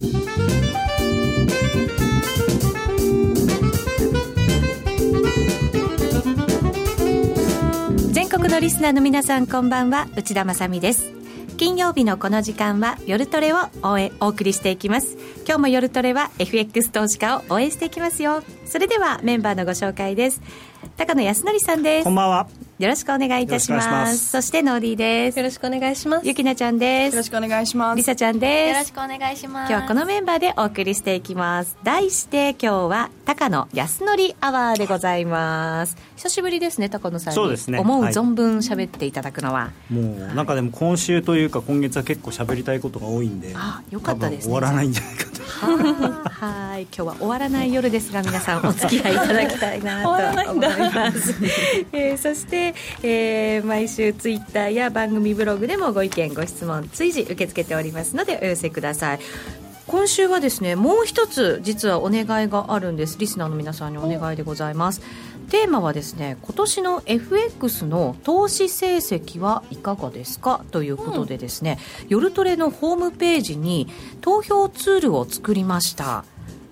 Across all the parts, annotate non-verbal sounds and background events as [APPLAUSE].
全国のリスナーの皆さんこんばんは。内田まさです。金曜日のこの時間は夜トレをお送りしていきます。今日も夜トレは FX 投資家を応援していきますよ。それではメンバーのご紹介です。高野康則さんです。こんばんは。よろしくお願いいたします。そしてノーディーです。よろしくお願いします。ゆきなちゃんです。よろしくお願いします。りさちゃんです。よろしくお願いします。今日はこのメンバーでお送りしていきます。題して今日は高野康則アワーでございます。久しぶりですね高野さんそうですね。思う存分喋っていただくのは、はい、もうなんかでも今週というか今月は結構喋りたいことが多いんで。あよかったです、ね、終わらないんじゃないかと。はい。今日は終わらない夜ですが皆さんお付き合いいただきたいなと思います。えー、そして、えー、毎週ツイッターや番組ブログでもご意見ご質問随時受け付けておりますのでお寄せください。今週はですねもう一つ実はお願いがあるんです。リスナーの皆さんにお願いでございます。テーマはですね今年の FX の投資成績はいかがですかということでですね、うん、夜トレのホームページに投票ツールを作りました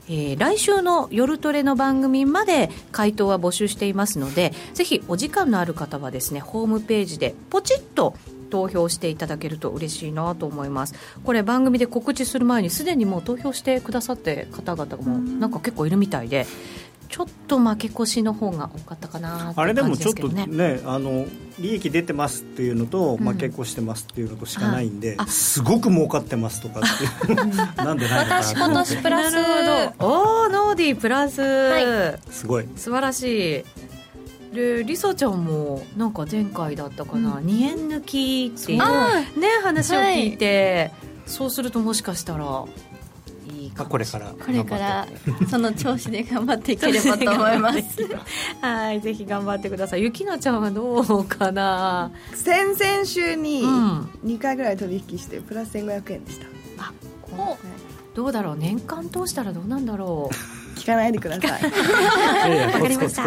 えー、来週の夜トレの番組まで回答は募集していますのでぜひお時間のある方はですねホームページでポチッと投票していただけると嬉しいなと思います。これ番組で告知する前にすでにもう投票してくださって方々もなんか結構いるみたいでちょっと負け越しの方が多かったかな、ね、あれでもちょっとねあの利益出てますっていうのと、負け越してますっていうのとしかないんで、うん、すごく儲かってますとかっていう [LAUGHS] なんでないのかな私今年プラス。おおノーディープラス、はい、すごい。素晴らしい。でりさちゃんもなんか前回だったかな、うん、2円抜きっていうね話を聞いて、はい、そうするともしかしたらこれからこれからその調子で頑張っていければと思います。[LAUGHS] はいぜひ頑張ってください。ゆきなちゃんはどうかな？先々週に2回ぐらい取引してプラス1500円でした、あこどうだろう？年間通したらどうなんだろう？聞かないでください。[LAUGHS] わかりました。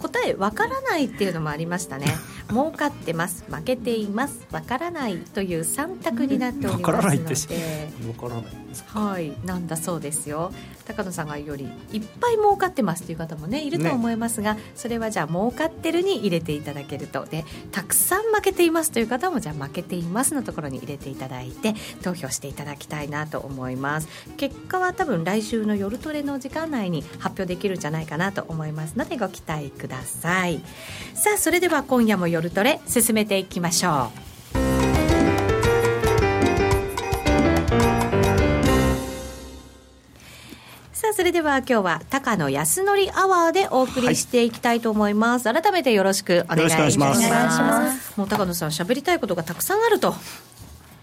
答えわからないっていうのもありましたね儲かってます。負けています。わからないという3択になっておりますので。わからないって。わからないはい。なんだそうですよ。高野さんがよりいっぱい儲かってますという方もねいると思いますが、ね、それはじゃあ儲かってるに入れていただけるとでたくさん負けていますという方もじゃあ負けていますのところに入れていただいて投票していただきたいなと思います。結果は多分来週の夜トレの時間内に発表できるんじゃないかなと思いますのでご期待ください。さあそれでは今夜も夜トレ進めていきましょう。さあそれでは今日は高野康則アワーでお送りしていきたいと思います、はい、改めてよろしくお願いします。もう高野さん喋りたいことがたくさんあると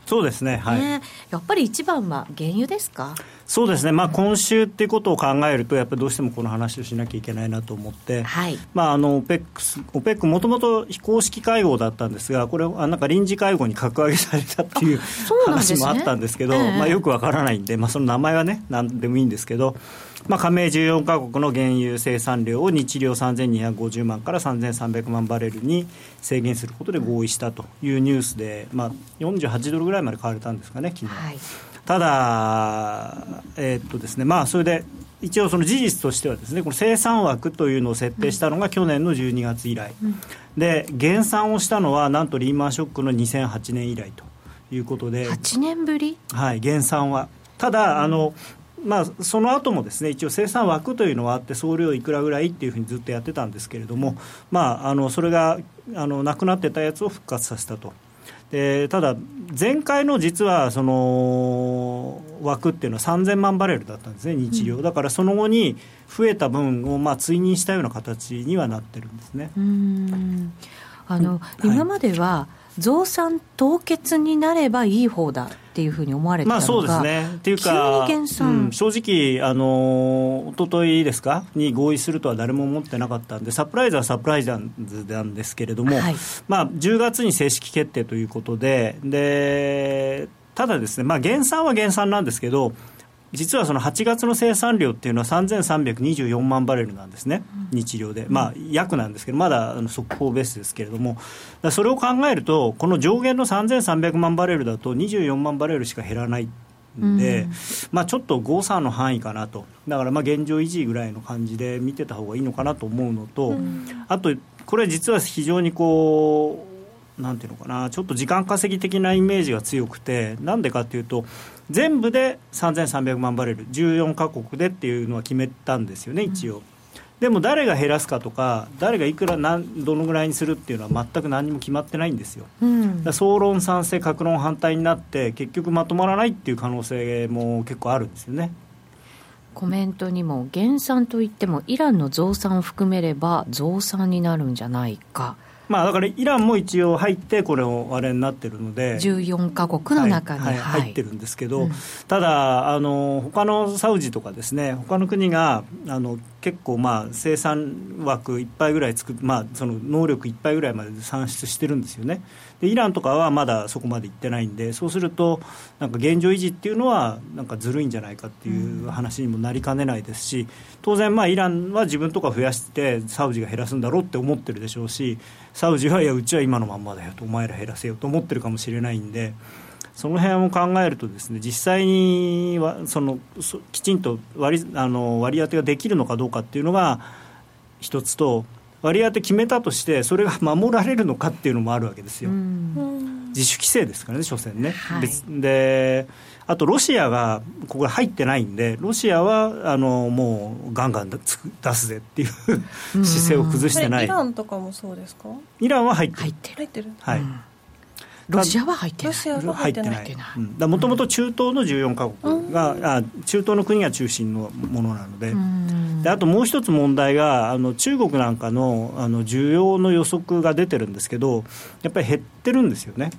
そうですね、はい、ね、やっぱり一番は原油ですか？そうですね、まあ、今週っていうことを考えると、やっぱりどうしてもこの話をしなきゃいけないなと思って、はい。まあ、あの OPEC、もともと非公式会合だったんですが、これ、あなんか臨時会合に格上げされたっていう話もあったんですけど、ねえ。ー、まあ、よくわからないんで、まあ、その名前はね、なんでもいいんですけど、まあ、加盟14か国の原油生産量を日量3250万から3300万バレルに制限することで合意したというニュースで、まあ、48ドルぐらいまで買われたんですかね、昨日、はい、ただ、えー、っとですねまあ、それで一応、その事実としてはですねこの生産枠というのを設定したのが去年の12月以来、うん、で減産をしたのはなんとリーマンショックの2008年以来ということで。8年ぶり？はい減産は。ただあのまあ、その後もですね一応生産枠というのはあって総量いくらぐらいっていうふうにずっとやってたんですけれども、まあ、あのそれがあのなくなってたやつを復活させたと。でただ、前回の実はその枠っていうのは3000万バレルだったんですね、日量、だからその後に増えた分をまあ追認したような形にはなってるんですね。あの、今までは増産凍結になればいい方だっていうふうに思われてたのが、まあ、そうですね。っていうか、うん、正直、あの一昨日ですか、に合意するとは誰も思ってなかったんで、サプライズはサプライズなんですけれども、はい、まあ、10月に正式決定ということで、でただですね、まあ、減産は減産なんですけど、実はその8月の生産量っていうのは3324万バレルなんですね、日量で、まあ、約なんですけど、まだ速報ベースですけれども、それを考えると、この上限の3300万バレルだと24万バレルしか減らないんで、うん、まあ、ちょっと誤差の範囲かなと、だからまあ現状維持ぐらいの感じで見てた方がいいのかなと思うのと、うん、あと、これ実は非常にこう、なんていうのかな、ちょっと時間稼ぎ的なイメージが強くて、なんでかっていうと、全部で3300万バレル、14か国でっていうのは決めたんですよね、一応。うんでも誰が減らすかとか誰がいくらなんどのぐらいにするっていうのは全く何も決まってないんですよ、うん、総論賛成各論反対になって結局まとまらないっていう可能性も結構あるんですよね。コメントにも減産といってもイランの増産を含めれば増産になるんじゃないかまあ、だからイランも一応入って、これをあれになってるので、14か国の中に、はいはい、入ってるんですけど、うん、ただ、あの他のサウジとかですね、他の国があの結構、まあ、生産枠いっぱいぐらい作まあ、その能力いっぱいぐらいまで算出してるんですよね。でイランとかはまだそこまでいってないんで、そうすると、なんか現状維持っていうのは、なんかずるいんじゃないかっていう話にもなりかねないですし、当然まあ、イランは自分とか増やして、サウジが減らすんだろうって思ってるでしょうし、サウジはいや、うちは今のまんまだよと、お前ら減らせよと思ってるかもしれないんで。その辺を考えるとですね実際にはそのきちんと割あの割り当てができるのかどうかっていうのが一つと割り当て決めたとしてそれが [LAUGHS] 守られるのかっていうのもあるわけですよ。自主規制ですからね所詮ね。はい、であとロシアがここ入ってないんでロシアはあのもうガンガン出すぜっていう [LAUGHS] 姿勢を崩してない。イランとかもそうですか？イランは入ってる。入ってる。はい。ロシアは入ってない。入ってない。もともと中東の14か国が、うん、あ中東の国が中心のものなので、であともう一つ問題があの中国なんかのあの需要の予測が出てるんですけど、やっぱり減ってるんですよね。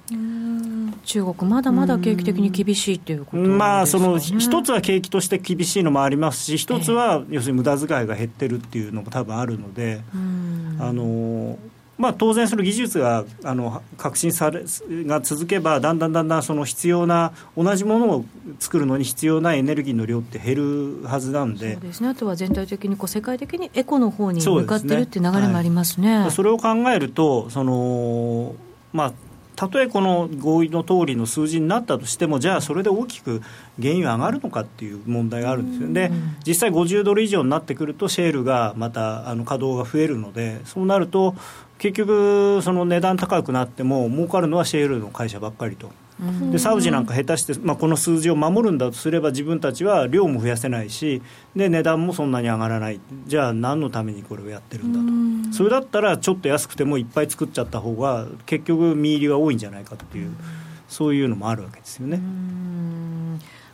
中国まだまだ景気的に厳しいということ、ね、まあその一つは景気として厳しいのもありますし、一つは要するに無駄遣いが減ってるっていうのも多分あるので、あのまあ、当然、その技術があの革新されが続けば、だんだんだんだんその必要な、同じものを作るのに必要なエネルギーの量って減るはずなんで、そうですね、あとは全体的にこう世界的にエコの方に向かってるっていう流れもありますね。そ、ねはい、それを考えるとその、まあたとえこの合意の通りの数字になったとしても、じゃあそれで大きく原油上がるのかっていう問題があるんですよね、実際50ドル以上になってくると、シェールがまたあの稼働が増えるので、そうなると、結局、その値段高くなっても、儲かるのはシェールの会社ばっかりと。でサウジなんか下手して、まあ、この数字を守るんだとすれば自分たちは量も増やせないしで値段もそんなに上がらない。じゃあ何のためにこれをやってるんだと。それだったらちょっと安くてもいっぱい作っちゃった方が結局見入りは多いんじゃないかっていうそういうのもあるわけですよね。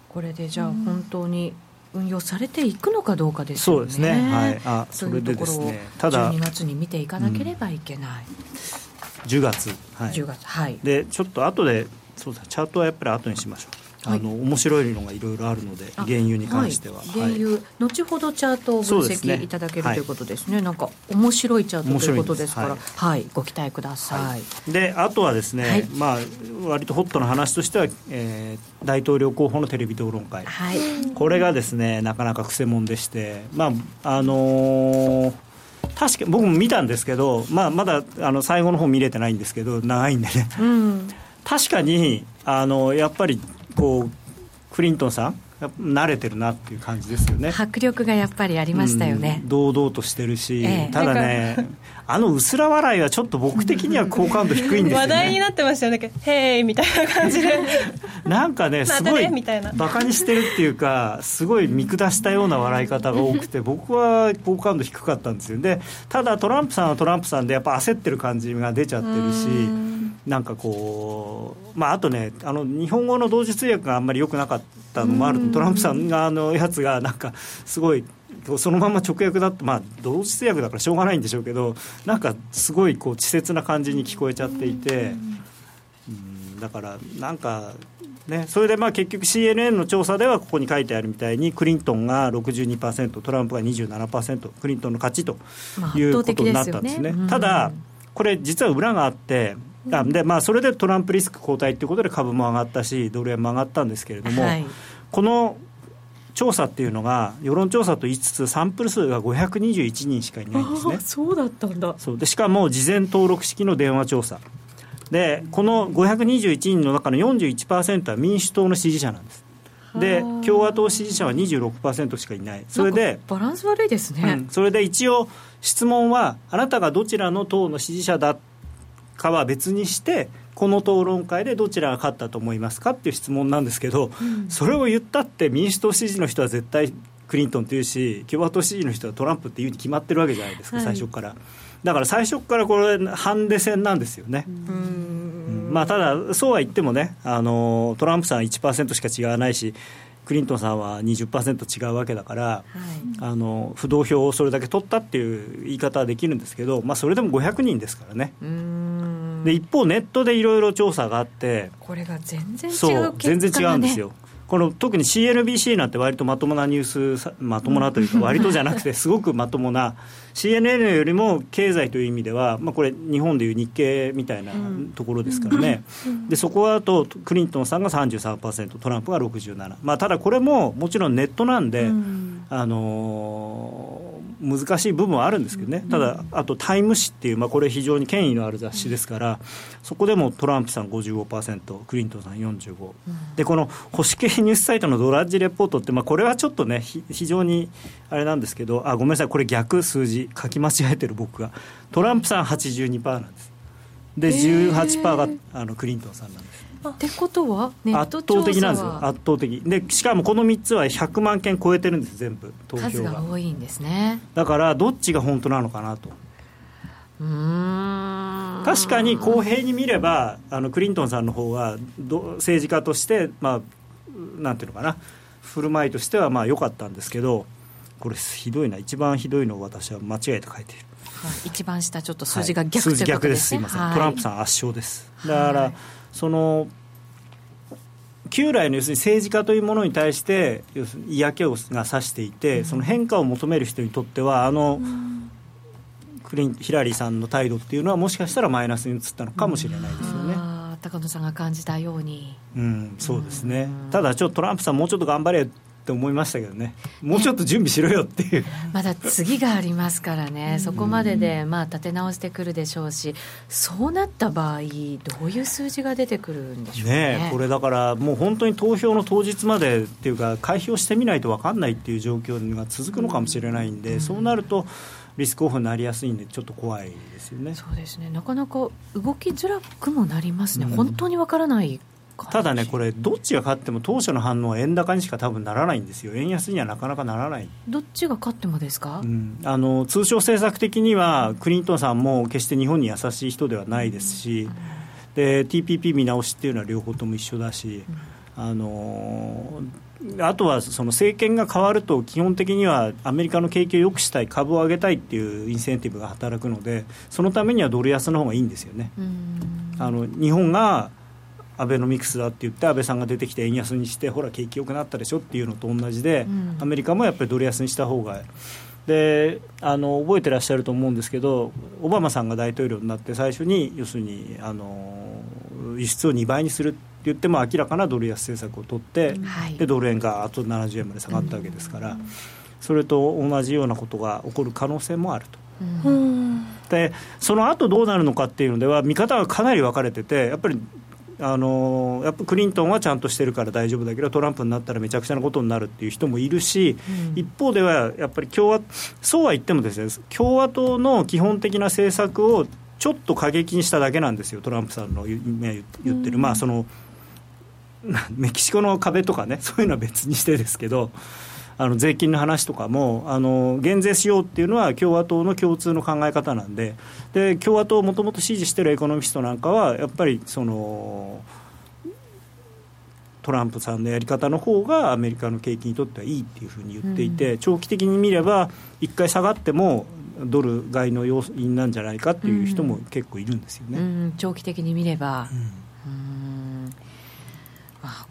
これでじゃあ本当に運用されていくのかどうかですよね。そうですね。はい。あ、それでですね。ただ12月に見ていかなければいけない。うん、10月。はい。10月。はい。でちょっと後でそうだチャートはやっぱり後にしましょう。あの面白いのがいろいろあるので原油に関しては、はい、原油、後ほどチャートを分析いただける、ということですね、なんか面白いチャートということですから。はい、ご期待ください、であとはですね、まあ割とホットな話としては、えー、大統領候補のテレビ討論会、はい、これがですねなかなかくせ者でしてまああのー確か僕も見たんですけど、まあ、まだあの最後の方見れてないんですけど長いんでね、うん、確かにあのやっぱりこうクリントンさん慣れてるなっていう感じですよね。迫力がやっぱりありましたよね、うん、堂々としてるし、ええ、ただねあの薄ら笑いはちょっと僕的には好感度低いんですよ、ね、話題になってましたよね「へい」みたいな感じで。[LAUGHS] なんかねすごいバカにしてるっていうかすごい見下したような笑い方が多くて僕は好感度低かったんですよ。でただトランプさんはトランプさんでやっぱ焦ってる感じが出ちゃってるしなんかこうまああとねあの日本語の同時通訳があんまり良くなかったのもあるトランプさんがあのやつがなんかすごいそのまま直訳だとまあ同時通訳だからしょうがないんでしょうけどなんかすごいこう稚拙な感じに聞こえちゃっていてうんだからなんかね、それでまあ結局 CNN の調査ではここに書いてあるみたいにクリントンが62%トランプが27%クリントンの勝ちということになったんですね。ただこれ実は裏があってでまあ、それでトランプリスク後退ということで株も上がったしドル円も上がったんですけれども、はい、この調査っていうのが世論調査と言いつつサンプル数が521人しかいないんですね。そうだったんだ。そう。でしかも事前登録式の電話調査。でこの521人の中の41%は民主党の支持者なんです。で共和党支持者は26%しかいない。それでバランス悪いですね、うん、それで一応質問はあなたがどちらの党の支持者だかは別にしてこの討論会でどちらが勝ったと思いますかっていう質問なんですけど、うん、それを言ったって民主党支持の人は絶対クリントンっていうし共和党支持の人はトランプっていうに決まってるわけじゃないですか、はい、最初から。だから最初からこれハンデ戦なんですよね。まあ、ただそうは言ってもねあのトランプさんは1%しか違わないしクリントンさんは20%違うわけだから、はい、あの不動票をそれだけ取ったっていう言い方はできるんですけど、まあ、それでも500人ですからね。で一方ネットでいろいろ調査があってこれが全然違う、ね、そう全然違うんですよ。この特に CNBC なんて割とまともなニュースまともなというか [LAUGHS] 割とじゃなくてすごくまともな CNN よりも経済という意味では、まあ、これ日本でいう日経みたいなところですからね、でそこだとクリントンさんが33%トランプが67、まあ、ただこれももちろんネットなんで、あのー難しい部分はあるんですけどね、ただ、あとタイム誌っていう、まあ、これ、非常に権威のある雑誌ですから、そこでもトランプさん55%、クリントンさん45、でこの保守系ニュースサイトのドラッジレポートって、まあ、これはちょっとね、非常にあれなんですけど、あごめんなさい、これ逆数字、書き間違えてる僕が、トランプさん82%なんです。で18%があのクリントンさんなんです。ってことは圧倒的なんですよ。圧倒的。でしかもこの3つは100万件超えてるんです全部。投票が。数が多いんですね。だからどっちが本当なのかなと。うん。確かに公平に見ればあのクリントンさんの方は政治家としてまあなんていうのかな。振る舞いとしてはまあ良かったんですけどこれひどいな。一番ひどいのを私は間違えて書いている、はい、一番下ちょっと数字が逆、はい、数字逆です。すいません、はい、トランプさん圧勝です。だから、はいその旧来の要するに政治家というものに対して要するに嫌気をがさしていて、うん、その変化を求める人にとってはあの、うん、クリンヒラリーさんの態度っていうのはもしかしたらマイナスに移ったのかもしれないですよね。うん、高野さんが感じたように、うん、そうですね、ただちょっとトランプさんもうちょっと頑張れって思いましたけどね。もうちょっと準備しろよっていう、まだ次がありますからね。そこまででまあ立て直してくるでしょうしそうなった場合どういう数字が出てくるんでしょうね。ねこれだからもう本当に投票の当日までっていうか開票してみないと分かんないっていう状況が続くのかもしれないんで、うん、そうなるとリスクオフになりやすいんでちょっと怖いですよね。そうですね。なかなか動きづらくもなりますね、うん、本当に分からないただね、これ、どっちが勝っても当初の反応は円高にしか多分ならないんですよ、円安にはなかなかならない。どっちが勝ってもですか、うん、あの通商政策的には、クリントンさんも決して日本に優しい人ではないですし、で TPP 見直しっていうのは両方とも一緒だし。あのあとはその政権が変わると基本的にはアメリカの景気を良くしたい株を上げたいっていうインセンティブが働くのでそのためにはドル安の方がいいんですよね。あの日本がアベノミクスだって言って安倍さんが出てきて円安にしてほら景気良くなったでしょっていうのと同じで、うん、アメリカもやっぱりドル安にした方がであの覚えてらっしゃると思うんですけどオバマさんが大統領になって最初に要するにあの輸出を2倍にするって言っても明らかなドル安政策を取って、うん、でドル円があと70円まで下がったわけですから、うん、それと同じようなことが起こる可能性もあると。でその後どうなるのかっていうのでは見方がかなり分かれててやっぱりあのやっぱクリントンはちゃんとしてるから大丈夫だけどトランプになったらめちゃくちゃなことになるっていう人もいるし、うん、一方ではやっぱり共和そうは言ってもですね共和党の基本的な政策をちょっと過激にしただけなんですよトランプさんの言ってる、うん、まあそのメキシコの壁とかねそういうのは別にしてですけど。あの税金の話とかもあの減税しようっていうのは共和党の共通の考え方なんでで共和党をもともと支持しているエコノミストなんかはやっぱりそのトランプさんのやり方の方がアメリカの景気にとってはいいっていうふうに言っていて、うん、長期的に見れば一回下がってもドル買いの要因なんじゃないかっていう人も結構いるんですよね。うんうん、長期的に見れば、あ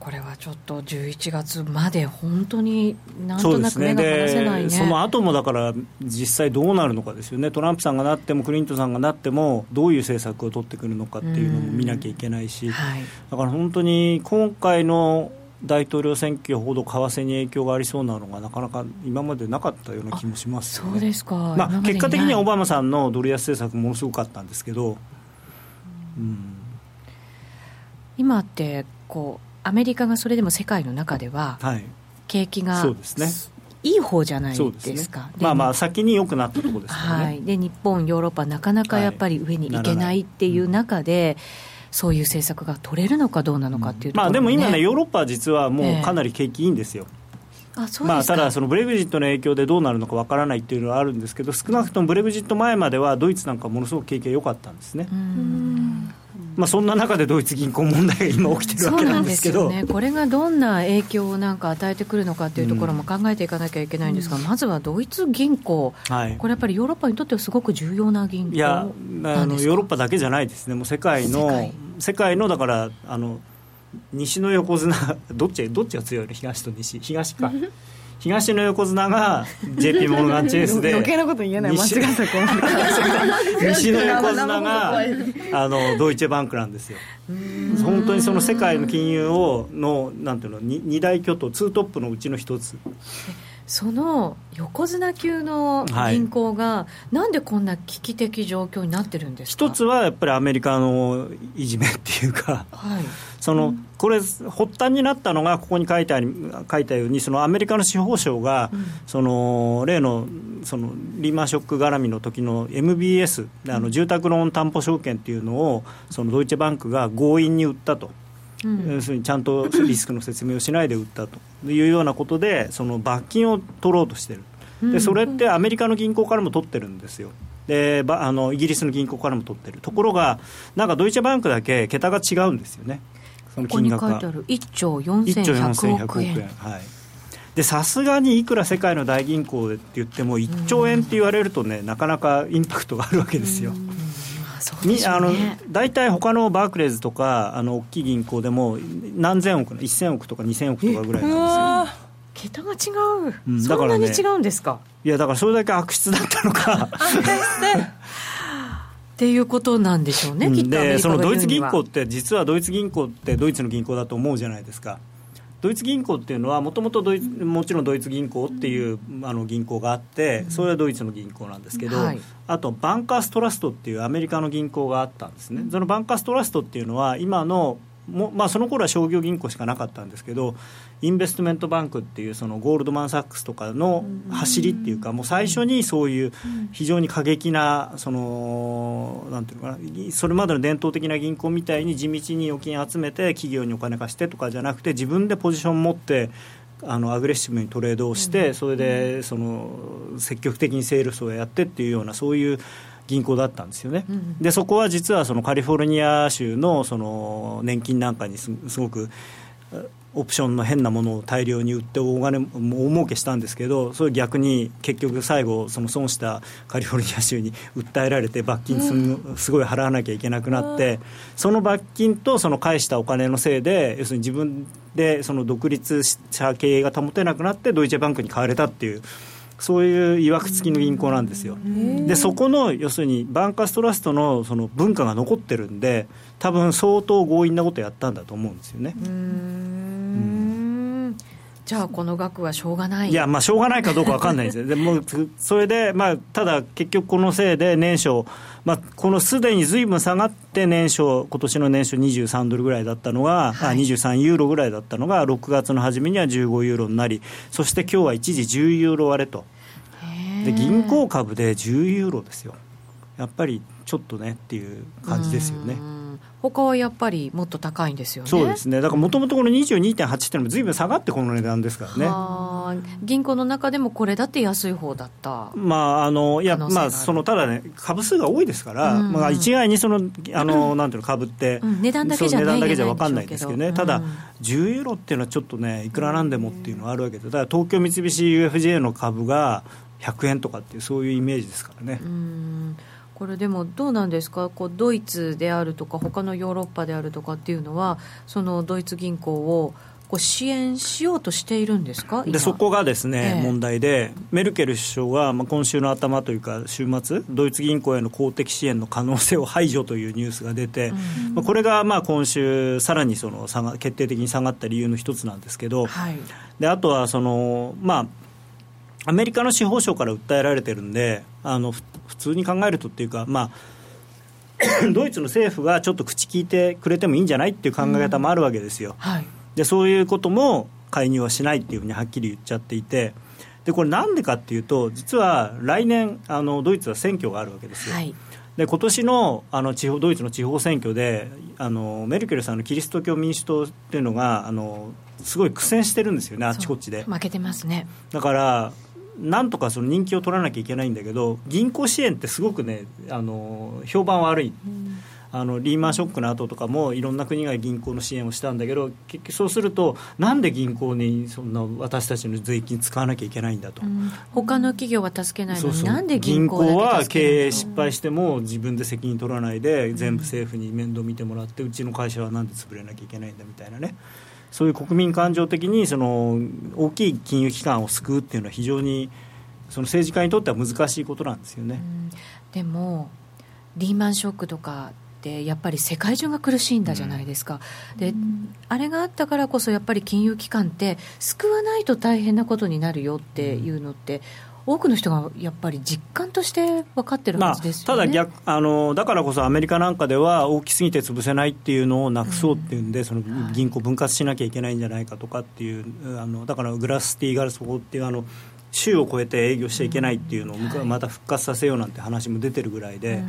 これはちょっと11月まで本当になんとなく目が離せないね。そ、ね、の後もだから実際どうなるのかですよね。トランプさんがなってもクリントンさんがなってもどういう政策を取ってくるのかっていうのも見なきゃいけないし、はい、だから本当に今回の大統領選挙ほど為替に影響がありそうなのがなかなか今までなかったような気もします、ね、そうですか、まあ、結果的にはオバマさんのドル安政策ものすごかったんですけど、うん、今ってこうアメリカがそれでも世界の中では、景気が、そうですね。いい方じゃないですか、ね、まあまあ先に良くなったところですね、はい、で日本ヨーロッパなかなかやっぱり上に行けないっていう中で、そういう政策が取れるのかどうなのかっていうところ、ね、まあ、でも今ねヨーロッパは実はもうかなり景気いいんですよ、えー、まあ、ただ、そのブレグジットの影響でどうなるのかわからないっていうのはあるんですけど、少なくともブレグジット前までは、ドイツなんかものすごく景気が良かったんですね。まあ、そんな中でドイツ銀行問題が今起きてるわけなんですけど、ね、これがどんな影響をなんか与えてくるのかというところも考えていかなきゃいけないんですが、うん、まずはドイツ銀行、はい、これやっぱりヨーロッパにとってはすごく重要な銀行いやあのヨーロッパだけじゃないですね、もう世界の、世界。のだからあの、西の横綱、どっちどっちが強いの、東と西、東か。東の横綱が JP モルガンチェイスで余計なこと言えない。間違った西の横綱が [LAUGHS] あのドイツバンクなんですよ。本当にその世界の金融をのなんていうの二大巨頭ツートップのうちの一つその横綱級の銀行が、なんでこんな危機的状況になってるんですか？一つはやっぱりアメリカのいじめっていうか、はい、そのこれ、発端になったのが、ここに書いてあり書いたように、そのアメリカの司法省が、うん、その例のそのリーマンショック絡みの時の MBS、あの住宅ローン担保証券っていうのを、そのドイツバンクが強引に売ったと。要するにちゃんとリスクの説明をしないで売ったと。いうようなことでその罰金を取ろうとしてる。でそれってアメリカの銀行からも取ってるんですよ。であのイギリスの銀行からも取ってる。ところがなんかドイツバンクだけ桁が違うんですよね。その金額が。1兆4100億円。はい。でさすがにいくら世界の大銀行でって言っても1兆円って言われるとねなかなかインパクトがあるわけですよ。ね、あの大体他のバークレーズとかあの大きい銀行でも何千億1000億とか2000億とかぐらいなんですよ。桁が違う、うん、そんなに違うんですか、いやだからそれだけ悪質だったのか。っていうことなんでしょうね、きっとでそのドイツ銀行って実はドイツ銀行ってドイツの銀行だと思うじゃないですかドイツ銀行っていうのはもともともちろんドイツ銀行っていうあの銀行があってそれはドイツの銀行なんですけど、はい、あとバンカーストラストっていうアメリカの銀行があったんですね。そのバンカーストラストっていうのは今のもまあ、その頃は商業銀行しかなかったんですけどインベストメントバンクっていうそのゴールドマン・サックスとかの走りっていうかもう最初にそういう非常に過激なそのなんていうのかなそれまでの伝統的な銀行みたいに地道に預金集めて企業にお金貸してとかじゃなくて自分でポジション持ってあのアグレッシブにトレードをして、それでその積極的にセールスをやってっていうようなそういう銀行だったんですよね、でそこは実はそのカリフォルニア州のその年金なんかにすごくオプションの変なものを大量に売って大金大儲けしたんですけどそれ逆に結局最後その損したカリフォルニア州に [LAUGHS] 訴えられて罰金すごい払わなきゃいけなくなってその罰金とその返したお金のせいで要するに自分でその独立した経営が保てなくなってドイツバンクに買われたっていう。そういういわくつきの銀行なんですよ。でそこの要するにバンカーストラストのその文化が残ってるんで多分相当強引なことやったんだと思うんですよね。じゃあこの額はしょうがない。いやまあしょうがないかどうか分かんないですよ。[LAUGHS] でもそれでまあただ結局このせいで年初まあこのすでにずいぶん下がって年初今年の年初23ドルぐらいだったのが、はい、23ユーロぐらいだったのが6月の初めには15ユーロになりそして今日は一時10ユーロ割れと。で銀行株で10ユーロですよ。やっぱりちょっとねっていう感じですよね。他はやっぱりもっと高いんですよね。そうですね。だからもともとこの22.8っていうのもずいぶん下がってこの値段ですからね。銀行の中でもこれだって安い方だったまああのいやまあそのただね株数が多いですから、うん、まあ、一概にそのあの、うん、なんていうの株って、うん、値段だけじゃ値段だけじゃ分かんないですけど。ねただ10ユーロっていうのはちょっとねいくらなんでもっていうのはあるわけでだから東京三菱 UFJ の株が100円とかっていうそういうイメージですからね。うんこれでもどうなんですか？こうドイツであるとか他のヨーロッパであるとかっていうのはそのドイツ銀行をこう支援しようとしているんですか？でそこがですね、ええ、問題でメルケル首相は、まあ、今週の頭というか週末ドイツ銀行への公的支援の可能性を排除というニュースが出て、うん、まあ、これがまあ今週さらにその下が決定的に下がった理由の一つなんですけど、はい、であとはそのまあアメリカの司法省から訴えられてるんであの普通に考えるとっていうかまあ [COUGHS] ドイツの政府がちょっと口聞いてくれてもいいんじゃないっていう考え方もあるわけですよ。うんはい、でそういうことも介入はしないっていうふうにはっきり言っちゃっていてでこれなんでかっていうと実は来年あのドイツは選挙があるわけですよ。はいで今年のあの地方ドイツの地方選挙であのメルケルさんのキリスト教民主党っていうのがあのすごい苦戦してるんですよねあっちこっちで負けてますねだからなんとかその人気を取らなきゃいけないんだけど銀行支援ってすごくねあの評判悪い、うん。あのリーマンショックの後とかもいろんな国が銀行の支援をしたんだけど結局そうするとなんで銀行にそんな私たちの税金使わなきゃいけないんだと、うん、他の企業は助けないのになんで銀行銀行は経営失敗しても自分で責任取らないで全部政府に面倒見てもらってうちの会社はなんで潰れなきゃいけないんだみたいなねそういう国民感情的にその大きい金融機関を救うっていうのは非常にその政治家にとっては難しいことなんですよね。でもリーマンショックとかってやっぱり世界中が苦しいんだじゃないですか、うん、であれがあったからこそやっぱり金融機関って救わないと大変なことになるよっていうのって、多くの人がやっぱり実感として分かってるはずですよ、ね。まあ、ただ逆あの、だからこそアメリカなんかでは、大きすぎて潰せないっていうのをなくそうっていうんで、うん、その銀行分割しなきゃいけないんじゃないかとかっていう、あのだからグラスティーガルス法っていうあの、州を超えて営業しちゃいけないっていうのをまた復活させようなんて話も出てるぐらいで、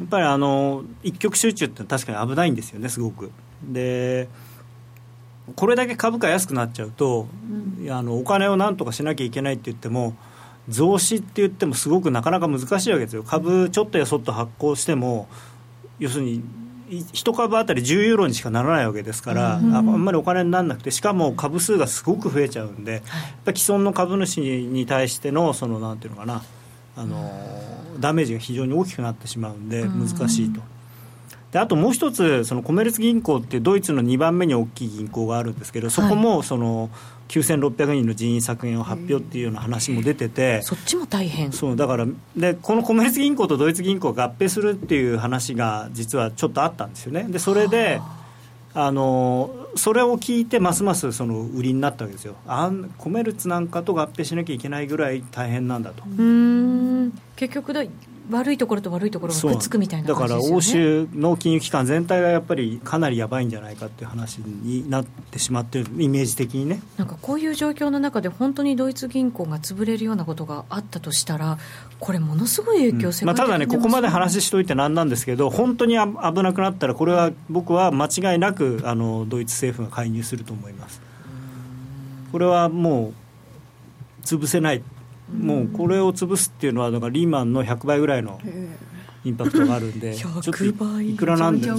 やっぱりあの一極集中って確かに危ないんですよねすごく。でこれだけ株価安くなっちゃうと、うん、あのお金をなんとかしなきゃいけないって言っても増資って言ってもすごくなかなか難しいわけですよ。株ちょっとやそっと発行しても要するに1株当たり10ユーロにしかならないわけですから、うん、あんまりお金にならなくてしかも株数がすごく増えちゃうんで、はい、やっぱ既存の株主に対してのそのなんていうのかなあの、ダメージが非常に大きくなってしまうんで難しいと。であともう一つそのコメルツ銀行ってドイツの2番目に大きい銀行があるんですけどそこもその、9600人の人員削減を発表っていうような話も出てて、そっちも大変。そうだからでこのコメルツ銀行とドイツ銀行が合併するっていう話が実はちょっとあったんですよね。でそれであ。のそれを聞いてますますその売りになったわけですよ。あんコメルツなんかと合併しなきゃいけないぐらい大変なんだと。うん。結局だ悪いところと悪いところがくっつくみたいな、ね、だから欧州の金融機関全体がやっぱりかなりやばいんじゃないかっていう話になってしまってるイメージ的にね。なんかこういう状況の中で本当にドイツ銀行が潰れるようなことがあったとしたらこれものすごい影響、うん、まあ、ただねここまで話しといてなんなんですけど本当に危なくなったらこれは僕は間違いなくあのドイツ政府が介入すると思います。これはもう潰せないもうこれを潰すっていうのはだからリーマンの100倍ぐらいのインパクトがあるんで [LAUGHS] ちょっといくらなんで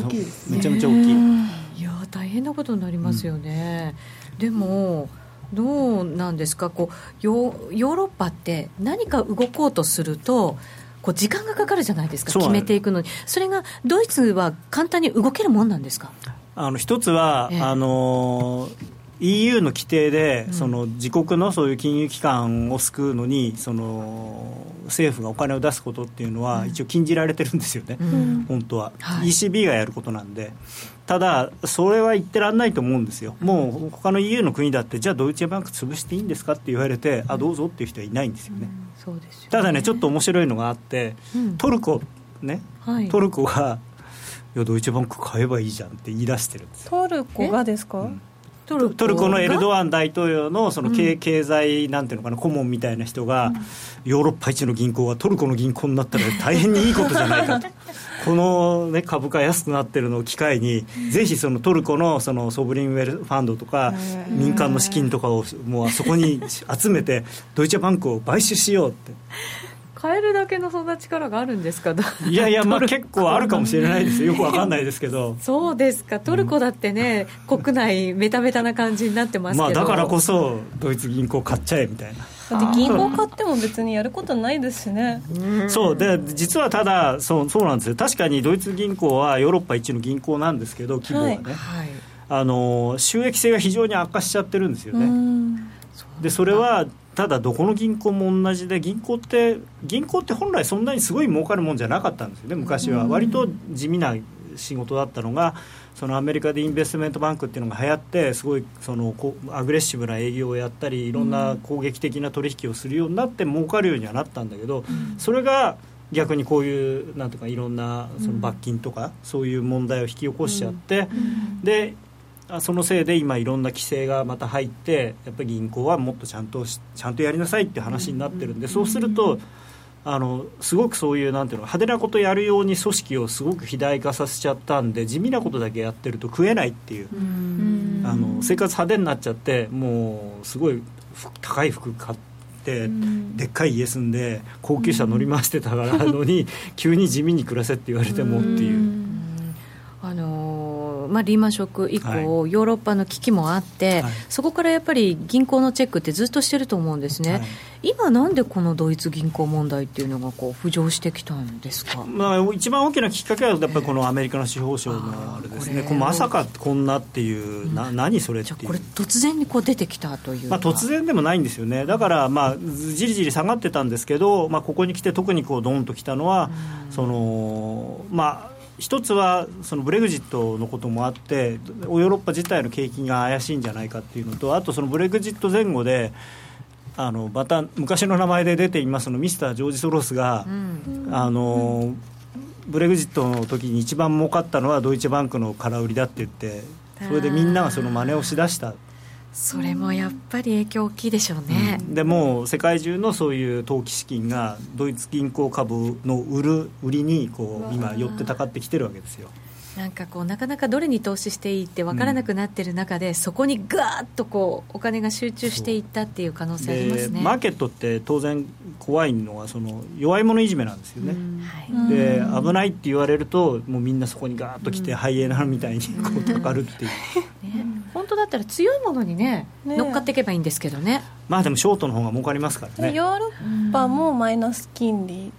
めちゃめちゃ大きいい。や大変なことになりますよね、うん、でもどうなんですか？こうヨヨーロッパって何か動こうとするとこう時間がかかるじゃないですか決めていくのに。それがドイツは簡単に動けるもんなんですか？あの一つは、ええ、あの EU の規定で、その自国のそういう金融機関を救うのにその政府がお金を出すことっていうのは一応禁じられてるんですよね、うん、本当は、はい、ECB がやることなんで。ただそれは言ってらんないと思うんですよ。もう他の EU の国だってじゃあドイツバンク潰していいんですかって言われてあどうぞっていう人はいないんですよね。うん、よね。ただねちょっと面白いのがあって、うん、トルコね、はい、トルコがいやドイツバンク買えばいいじゃんって言い出してるんですトルコがですか、トルトルコのエルドアン大統領のその経,、経済なんていうのかな顧問みたいな人が、ヨーロッパ一の銀行がトルコの銀行になったら大変にいいことじゃないかと。[LAUGHS] この、ね、株価安くなってるのを機会に、ぜひそのトルコのそのソブリンウェルファンドとか、民間の資金とかをもうそこに集めて、ドイツバンクを買収しようって。買えるだけのそんな力があるんですか？いやいや、まあ、結構あるかもしれないですよ、よくわかんないですけど。そうですか、トルコだってね、うん、国内、メタメタな感じになってますまあ、だからこそ、ドイツ銀行買っちゃえみたいな。だって銀行買っても別にやることないですしね。そう。で実はただそうそうなんですよ。確かにドイツ銀行はヨーロッパ一の銀行なんですけど規模はね、はい、あの収益性が非常に悪化しちゃってるんですよね。でそれはただどこの銀行も同じで銀行って銀行って本来そんなにすごい儲かるもんじゃなかったんですよね昔は。割と地味な仕事だったのがそのアメリカでインベストメントバンクっていうのが流行ってすごいそのアグレッシブな営業をやったりいろんな攻撃的な取引をするようになって儲かるようにはなったんだけどそれが逆にこういうなん。とかいろんなその罰金とかそういう問題を引き起こしちゃってでそのせいで今いろんな規制がまた入ってやっぱり銀行はもっとちゃんとちゃんとやりなさいっていう話になってるんで、そうするとあのすごくそういうなんていうの派手なことやるように組織をすごく肥大化させちゃったんで地味なことだけやってると食えないっていうあの生活派手になっちゃってもうすごい高い服買って。でっかい家住んで高級車乗り回してたからのに急に地味に暮らせって言われてもっていう。あのまあ、リーマンショック以降、はい、ヨーロッパの危機もあって、はい、そこからやっぱり銀行のチェックってずっとしてると思うんですね、はい、今、なんでこのドイツ銀行問題っていうのがこう浮上してきたんですか、まあ、一番大きなきっかけは、やっぱりこのアメリカの司法省のあれですね、こまさかこんなっていう、うん、な何それっていう。これ、突然にこう出てきたというまあ、突然でもないんですよね、だから、まあ、じりじり下がってたんですけど、まあ、ここに来て、特にこうドンときたのは、うん、そのまあ、一つはそのブレグジットのこともあってヨーロッパ自体の景気が怪しいんじゃないかっていうのとあとそのブレグジット前後であのまた昔の名前で出ていますのミスター・ジョージ・ソロスが、うん、あのブレグジットの時に一番儲かったのはドイツバンクの空売りだって言ってそれでみんながその真似をしだしたそれもやっぱり影響大きいでしょうね、うん、でも世界中のそういう投機資金がドイツ銀行株の売る売りにこう今寄ってたかってきてるわけですよ。なんかこうなかなかどれに投資していいって分からなくなってる中で、うん、そこにガーッとこうお金が集中していったっていう可能性ありますね。マーケットって当然怖いのはその弱い者いじめなんですよね、はい、で危ないって言われるともうみんなそこにガーッと来て、ハイエナみたいにこうたかるっていう、ね、本当だったら強いものにね乗っかっていけばいいんですけどね。まあでもショートの方が儲かりますからね。ヨーロッパもマイナス金利。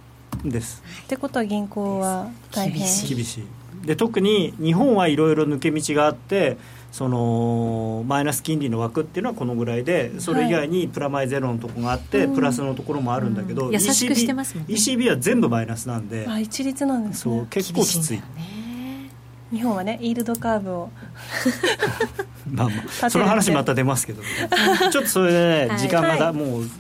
です。ってことは銀行は大変。厳しい。で特に日本はいろいろ抜け道があってそのマイナス金利の枠っていうのはこのぐらいでそれ以外にプラマイゼロのところがあって、はい、プラスのところもあるんだけど、うん、優しくしてますもん、ね、ECB は全部マイナスなんで。あ一律なんです、ね、そう結構きつい日本はねイールドカーブを。[LAUGHS] まあまあその話また出ますけど、[LAUGHS] ちょっとそれで、ね、時間がだ、もう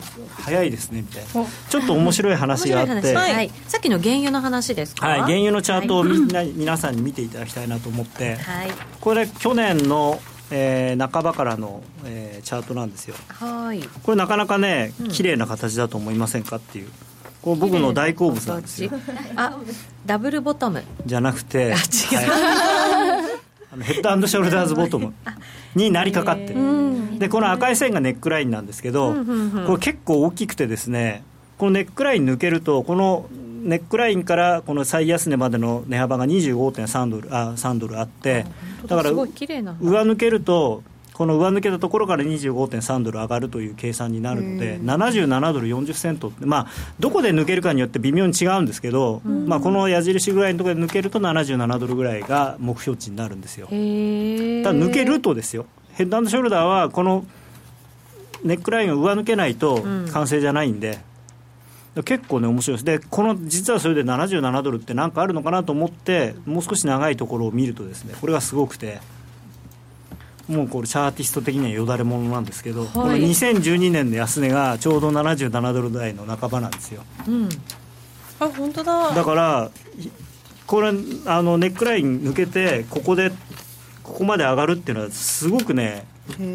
早いですねみたいな。ちょっと面白い話があって、はい、さっきの原油の話ですか、はい、原油のチャートをみんな、はい、皆さんに見ていただきたいなと思って、はい、これ去年のえー、半ばからの、えー、チャートなんですよ。はい。これなかなかね綺麗な形だと思いませんかっていうこれ僕の大好物なんですよ。[LAUGHS] あダブルボトム。じゃなくてヘッドショルダーズボトム。になりかかってる。でこの赤い線がネックラインなんですけどこれ結構大きくてですねこのネックライン抜けるとこのネックラインからこの最安値までの値幅が25.3ドルあ3ドルあってだから上抜けるとこの上抜けたところから25.3ドル上がるという計算になるので、77ドル40セントって、まあ、どこで抜けるかによって微妙に違うんですけど、まあ、この矢印ぐらいのところで抜けると77ドルぐらいが目標値になるんですよ。ただ抜けるとですよ、ヘッドショルダーはこのネックラインを上抜けないと完成じゃないんで。うん、結構ね面白いです。でこの実はそれで77ドルって何かあるのかなと思ってもう少し長いところを見るとですねこれがすごくてもうこれチャーティスト的にはよだれものなんですけど、はい、この2012年の安値がちょうど77ドル台の半ばなんですよ、うん、あ本当だ。だからこれあのネックライン抜けてここでここまで上がるっていうのはすごくね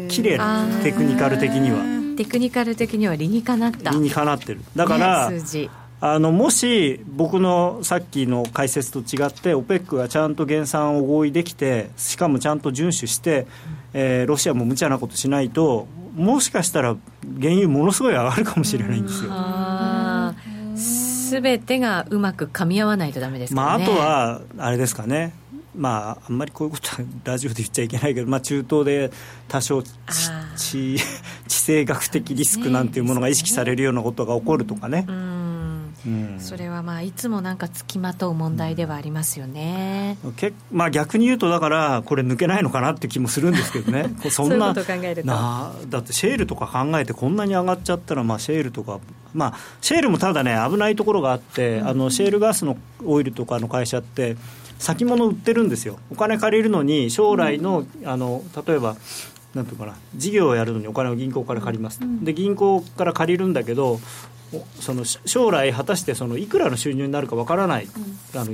綺麗なテクニカル的には。テクニカル的には理にかなった。理にかなってる。だから、ね、あのもし僕のさっきの解説と違って OPEC がちゃんと減産を合意できてしかもちゃんと遵守して、えー、ロシアも無茶なことしないともしかしたら原油ものすごい上がるかもしれないんですよ。すべてがうまく噛み合わないとだめですか、ね、まあ、あとはあれですかね。まあ、あんまりこういうことはラジオで言っちゃいけないけど、まあ、中東で多少地 [LAUGHS] 地政学的リスクなんていうものが意識されるようなことが起こるとかね。それはまあいつもなんかつきまとう問題ではありますよね、けまあ、逆に言うとだからこれ抜けないのかなって気もするんですけどね。[LAUGHS] そんななだってシェールとか考えてこんなに上がっちゃったら、まあ、シェールとか、まあ、シェールもただね危ないところがあって、うん、あのシェールガスのオイルとかの会社って先物売ってるんですよ。お金借りるのに将来の,、あの例えばなんていうかな。事業をやるのにお金を銀行から借ります、で銀行から借りるんだけどその将来果たしてそのいくらの収入になるかわからない、あの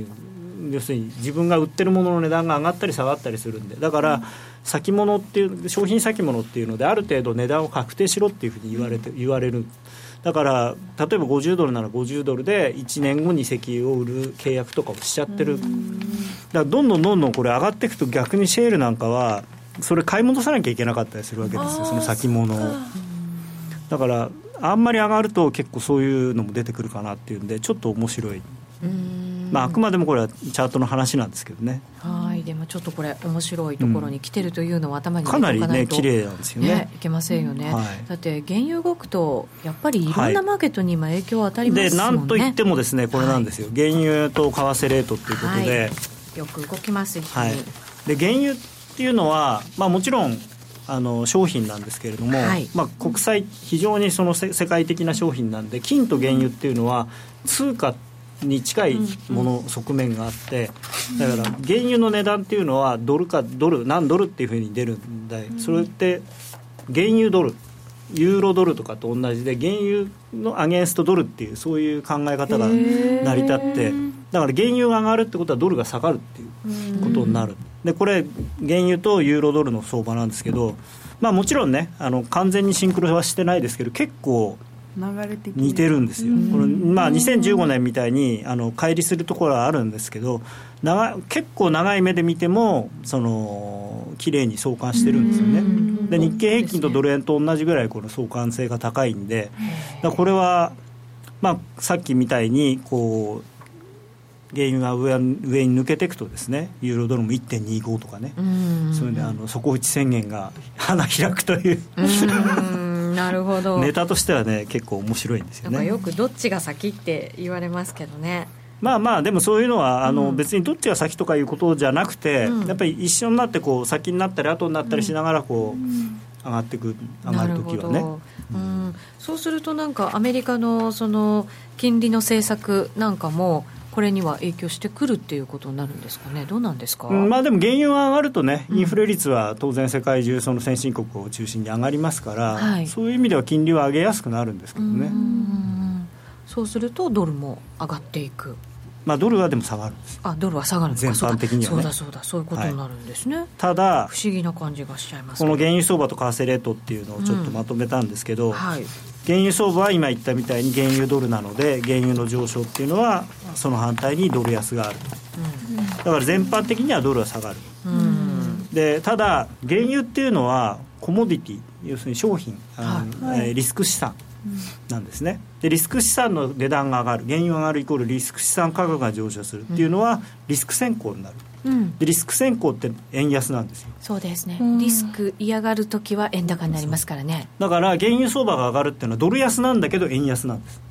要するに自分が売ってるものの値段が上がったり下がったりするんで。だから、先物っていう商品先物っていうのである程度値段を確定しろっていうふうに言われて言われる。だから例えば50ドルなら50ドルで1年後に石油を売る契約とかをしちゃってる。だからどんどんどんどんこれ上がっていくと逆にシェールなんかはそれ買い戻さなきゃいけなかったりするわけですよその先物を。だからあんまり上がると結構そういうのも出てくるかなっていうんでちょっと面白い。まあ、あくまでもこれはチャートの話なんですけどね。はい。でもちょっとこれ面白いところに来てるというのは頭にかなりね綺麗なんですよね、ね、いけませんよね、はい、だって原油動くとやっぱりいろんなマーケットに今影響当たりますもんね、はい、でなんといってもですねこれなんですよ、はい、原油と為替レートっていうことで、よく動きますはい、で原油っていうのは、まあ、もちろんあの商品なんですけれども、はい、まあ、国際非常にその世界的な商品なんで金と原油っていうのは通貨に近いもの、側面があってだから原油の値段っていうのはドルかドル何ドルっていうふうに出るんだそれって原油ドルユーロドルとかと同じで原油のアゲンストドルっていうそういう考え方が成り立ってだから原油が上がるってことはドルが下がるっていうことになるでこれ原油とユーロドルの相場なんですけどまあもちろんねあの完全にシンクロはしてないですけど結構似てるんですよ、これまあ、2015年みたいにあの乖離するところはあるんですけど長結構長い目で見てもその綺麗に相関してるんですよね。で日経平均とドル円と同じぐらいこの相関性が高いんでだこれは、まあ、さっきみたいにこう原油が上上に抜けていくとですねユーロドルも1.25とかね。それであの底打ち宣言が [LAUGHS] 花開くという。なるほど。[LAUGHS] ネタとしてはね結構面白いんですよね。よくどっちが先って言われますけどね。まあまあでもそういうのはあの、別にどっちが先とかいうことじゃなくて、うん、やっぱり一緒になってこう先になったり後になったりしながらこう、上がっていく上がる時はね、うん、そうするとなんかアメリカのその金利の政策なんかもこれには影響してくるっていうことになるんですかね、どうなんですか、まあ、でも原油が上がるとね、インフレ率は当然、世界中、その先進国を中心に上がりますから、はい、そういう意味では金利は上げやすくなるんですけどね。そうすると、ドルも上がっていく。まあ、ドルはでも下がるんですあドルは下がる全般的には、ね、そうだそうだ。そういうことになるんですね、はい、ただ不思議な感じがしちゃいますこの原油相場と為替レートっていうのをちょっとまとめたんですけど、うんはい、原油相場は今言ったみたいに原油ドルなので原油の上昇っていうのはその反対にドル安があると、うん、だから全般的にはドルは下がる、うん、でただ原油っていうのはコモディティ要するに商品、はい、リスク資産なんですね。でリスク資産の値段が上がる。原油が上がるイコールリスク資産価格が上昇する。っていうのはリスク先行になる、うん、でリスク先行って円安なんですよ。そうですね、リスク嫌がる時は円高になりますからね。だから原油相場が上がるっていうのはドル安なんだけど円安なんです、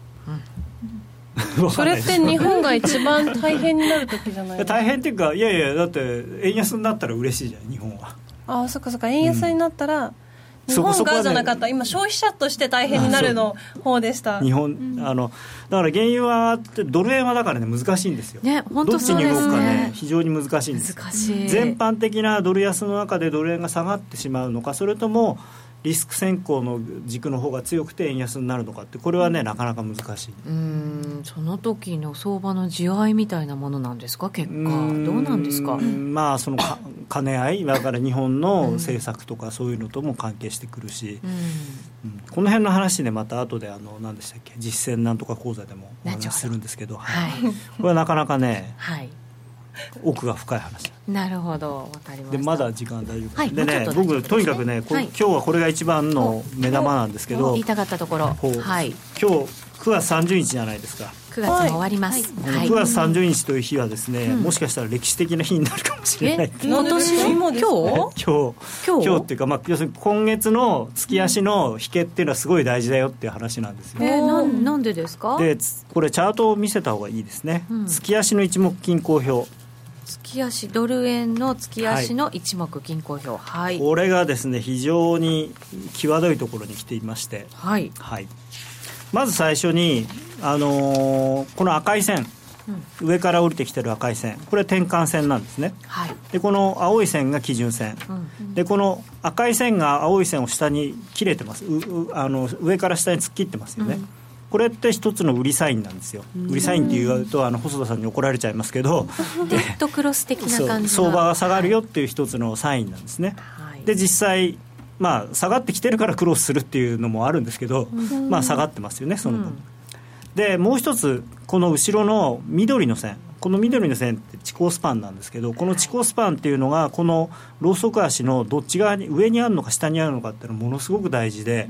うん、[LAUGHS] それって日本が一番大変になる時じゃない [LAUGHS] 大変っていうかいやいやだって円安になったら嬉しいじゃん日本は。ああそっかそっか。円安になったら、うん日本がじゃなかった、今、消費者として大変になるの方でした。日本、あのだから原油はドル円はだからね難しいんですよ。ね、本当そうですね。どっちに動くかね非常に難しいんです。難しい。全般的なドル安の中でドル円が下がってしまうのか、それともリスク先行の軸の方が強くて円安になるのかってこれはねなかなか難しい。うんその時の相場の地合いみたいなものなんですか？結果。どうなんですか？まあそのか兼ね合いだから日本の政策とかそういうのとも関係してくるし、うん、この辺の話ねまた後であの何でしたっけ？実践なんとか講座でもお話しするんですけど、はい、これはなかなかね、はい奥が深い話。なるほど。わかりまでまだ時間大丈夫、はい、でね僕とにかくね、はい、今日はこれが一番の目玉なんですけど言いたかったところ。はい。今日9月30日じゃないですか。9月も終わります、はい、9月30日という日はですね、うん、もしかしたら歴史的な日になるかもしれない。今年今日？今日。今日？っていうか、まあ、要するに今月の月足の引けっていうのはすごい大事だよっていう話なんですよ、えー、ななんでですか？でこれチャートを見せた方がいいですね、うん、月足の一目均衡表月足ドル円の月足の一目均衡表、はい、これがですね非常に際どいところに来ていまして、はい、はい、まず最初に、あのー、この赤い線、うん、上から降りてきてる赤い線。これ転換線なんですね、はい、でこの青い線が基準線、うん、でこの赤い線が青い線を下に切れてます。あの上から下に突っ切ってますよね、うんここれって一つの売りサインなんですよ。売りサインっていうとあの細田さんに怒られちゃいますけど。デッドクロス的な感じ相場が下がるよっていう一つのサインなんですね、はい、で実際まあ下がってきてるからクロスするっていうのもあるんですけど、まあ下がってますよねその分、うん、でもう一つこの後ろの緑の線。この緑の線って地高スパンなんですけどこの地高スパンっていうのがこのローソク足のどっち側に上にあるのか下にあるのかっていうのはものすごく大事で、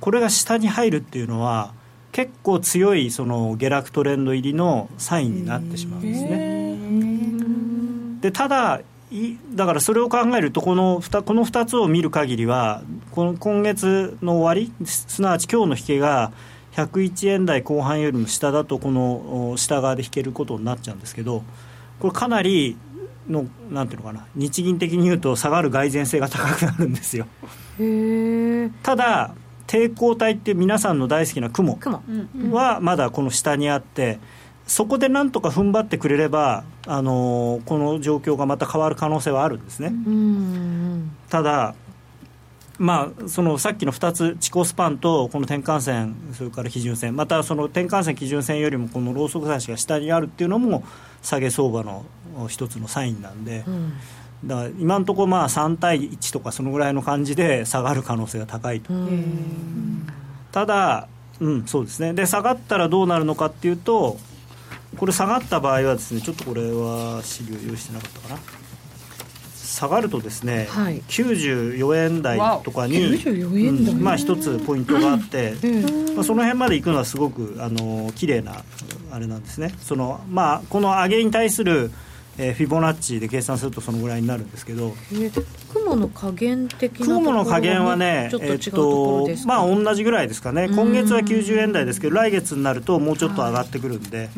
これが下に入るっていうのは結構強いその下落トレンド入りのサインになってしまうんですね。でただだからそれを考えるとこの 2, この2つを見る限りはこの今月の終わりすなわち今日の引けが101円台後半よりも下だとこの下側で引けることになっちゃうんですけどこれかなりのなんていうのかな日銀的に言うと下がる蓋然性が高くなるんですよ。ただ抵抗体って皆さんの大好きな雲はまだこの下にあってそこでなんとか踏ん張ってくれれば、あのー、この状況がまた変わる可能性はあるんですね。ただまあ、そのさっきの2つ、地高スパンとこの転換線、それから基準線、またその転換線、基準線よりもこのローソク足が下にあるっていうのも、下げ相場の一つのサインなんで、うん、だから今のところまあ3対1とか、そのぐらいの感じで下がる可能性が高いと。ただ、うん、そうですね。で、下がったらどうなるのかっていうと、これ、下がった場合はですね、ちょっとこれは資料用意してなかったかな。下がるとですね、はい、94円台とかに、うん、まあ一つポイントがあって、うん、まあ、その辺まで行くのはすごくあの綺麗なあれなんですね。そのまあこの上げに対するえー、フィボナッチで計算するとそのぐらいになるんですけど、えー、雲の加減的な雲の加減はね、えっとまあ同じぐらいですかね、今月は90円台ですけど、来月になるともうちょっと上がってくるんで、はい、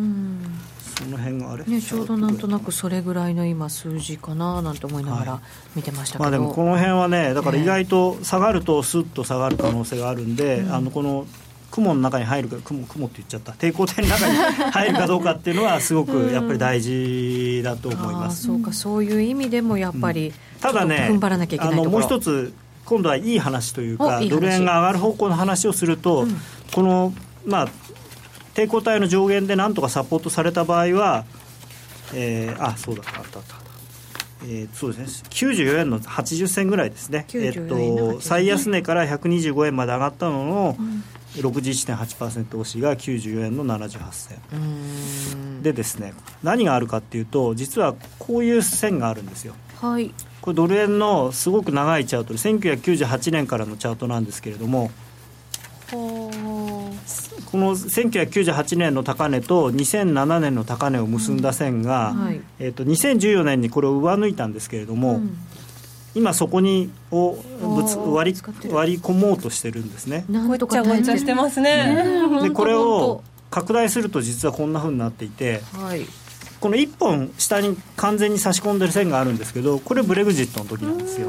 その辺があれ、ね、ちょうどなんとなくそれぐらいの今数字かななんて思いながら見てましたけど、はい、まあ、でもこの辺はねだから意外と下がるとスッと下がる可能性があるんで、うん、あのこの雲の中に入るか雲雲って言っちゃった。抵抗体の中に入るかどうかっていうのはすごくやっぱり大事だと思います、うん、そうか。そういう意味でもやっぱり、うん、ただねあのもう一つ今度はいい話というかドル円が上がる方向の話をすると、このまあ抵抗体の上限でなんとかサポートされた場合は、えー、あそうだあったあった。えー、そうですね。94円の80銭ぐらいですね、えっと、最安値から125円まで上がったのの、うん、61.8%押しが94円の78銭でですね何があるかっていうと実はこういう線があるんですよ。はい。これドル円のすごく長いチャートで1998年からのチャートなんですけれどもこの1998年の高値と2007年の高値を結んだ線が、うん。はい、えーと、2014年にこれを上抜いたんですけれども、うん、今そこにをぶつ割り割り込もうとしてるんですね。ごちゃごちゃしてますね。でこれを拡大すると実はこんなふうになっていて、はい、この1本下に完全に差し込んでる線があるんですけどこれブレグジットの時なんですよ。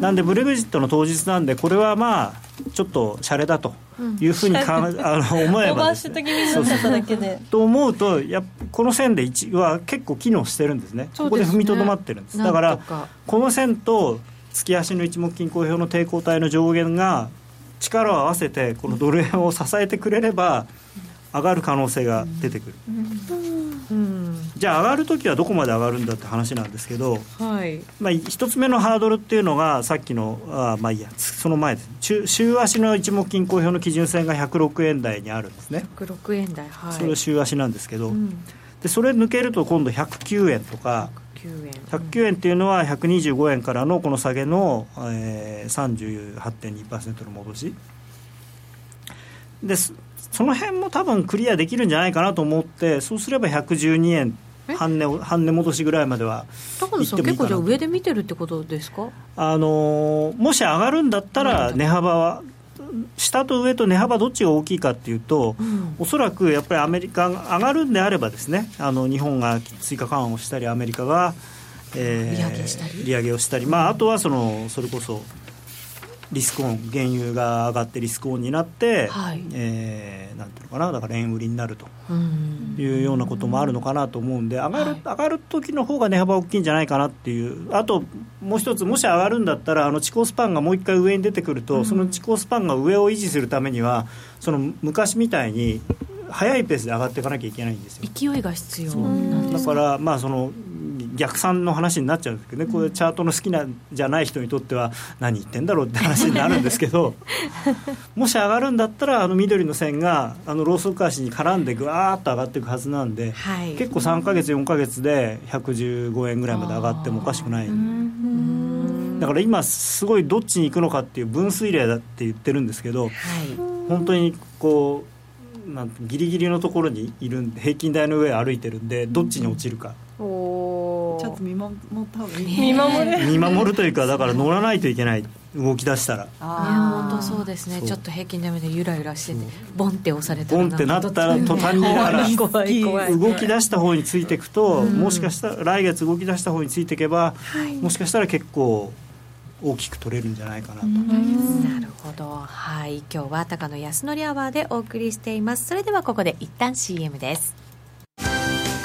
なんでブレグジットの当日なんでこれはまあちょっとシャレだというふうにか、うん、あの思えばね、と思うとやこの線で1は結構機能してるんですね、ね、ここで踏みとどまってるんです。だからこの線と月足の一目金公表の抵抗体の上限が力を合わせてこのドル円を支えてくれれば上がる可能性が出てくる。うん。じゃあ上がる時はどこまで上がるんだって話なんですけど、はい。まあ、一つ目のハードルっていうのがさっきのあまあいいや。その前です週週足の一目金公表の基準線が106円台にあるんですね。106円台はい。それ週足なんですけど、うん、でそれ抜けると今度109円とか109円。109円っていうのは125円からのこの下げの、えー、38.2%の戻し。ですその辺も多分クリアできるんじゃないかなと思ってそうすれば112円半値半値戻しぐらいまでは高野さん結構じゃ上で見てるってことですか？あのもし上がるんだったら値幅は下と上と値幅どっちが大きいかっていうと、うん、おそらくやっぱりアメリカが上がるんであればですねあの日本が追加緩和をしたりアメリカが、えー、利上げしたり？利上げをしたり、まあ、あとはそのそれこそリスクオン原油が上がってリスクオンになって、はい、えー、なんていうのかなだから円売りになると。いうようなこともあるのかなと思うんで上がる、上がる時の方が値幅大きいんじゃないかなっていう。あともう一つもし上がるんだったらあの地高スパンがもう一回上に出てくると、その地高スパンが上を維持するためにはその昔みたいに速いペースで上がっていかなきゃいけないんですよ。勢いが必要だからまあその逆算の話になっちゃうんですけどね、これチャートの好きなじゃない人にとっては何言ってんだろうって話になるんですけど [LAUGHS] もし上がるんだったらあの緑の線があのローソク足に絡んでぐわーっと上がっていくはずなんで、はい、結構3か月4か月で115円ぐらいまで上がってもおかしくない。だから今すごいどっちに行くのかっていう分水嶺だって言ってるんですけど、はい、本当にこうなんギリギリのところにいるんで平均台の上歩いてるんでどっちに落ちるか。おちょっと見守った方がいい、見守る。見守るというかだから乗らないといけない。動き出したら。あ本当そうですね。ちょっと平均ダメでゆらゆらしててボンって押されたらボンってなったら途端に怖い怖い動き出した方についていくと、もしかしたら来月動き出した方についていけば、もしかしたら結構大きく取れるんじゃないかなと。なるほど。はい。今日は高野康則アワーでお送りしています。それではここで一旦 CM です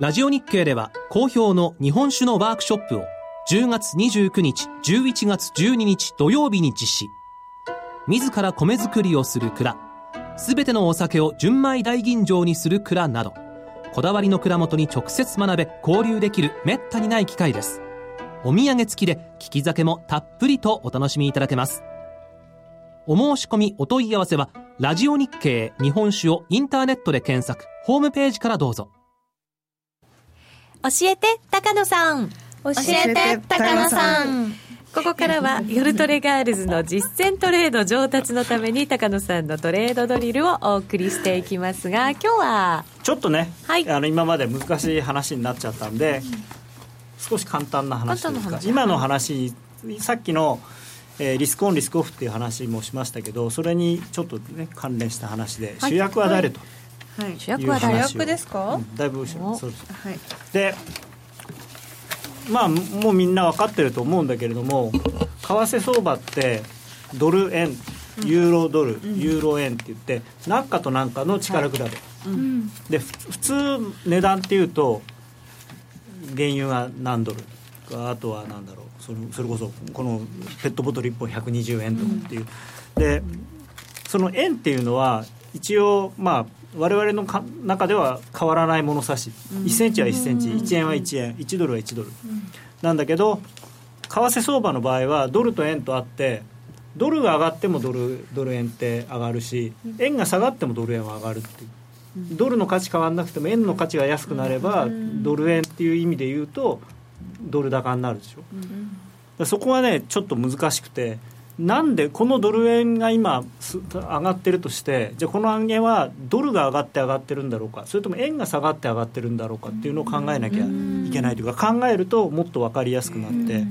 ラジオ日経では好評の日本酒のワークショップを10月29日、11月12日土曜日に実施。自ら米作りをする蔵、すべてのお酒を純米大吟醸にする蔵など、こだわりの蔵元に直接学べ交流できるめったにない機会です。お土産付きで利き酒もたっぷりとお楽しみいただけます。お申し込みお問い合わせは、ラジオ日経日本酒をインターネットで検索、ホームページからどうぞ。教えて高野さん。教えて高野さん。ここからは夜トレガールズの実践トレード上達のために高野さんのトレードドリルをお送りしていきますが今日はちょっとね、はい、あの今まで難しい話になっちゃったんで、少し簡単な話というか今の話さっきのえー、リスクオンリスクオフっていう話もしましたけどそれにちょっとね関連した話で、主役は誰と、はい、主役は主役ですか、うん、だいぶそうです、はい、でまあもうみんな分かってると思うんだけれども為替相場ってドル円ユーロドル、うん、ユーロ円って言って何かと何かの力比べ、はいうん、で普通値段っていうと原油が何ドル？あとは何だろう？それそれこそこのペットボトル1本120円とかっていう、うん、でその円っていうのは一応まあ我々のか中では変わらない物差し、うん、1センチは1センチ、1円は1円、1ドルは1ドル、うん、なんだけど、為替相場の場合は、ドルと円とあって、ドルが上がってもドルドル円って上がるし、円が下がってもドル円は上がるっていう。ドルの価値変わらなくても円の価値が安くなれば、ドル円っていう意味で言うとドル高になるでしょ、そこはねちょっと難しくてなんでこのドル円が今上がってるとしてじゃあこの上げはドルが上がって上がってるんだろうかそれとも円が下がって上がってるんだろうかっていうのを考えなきゃいけないというか考えるともっと分かりやすくなって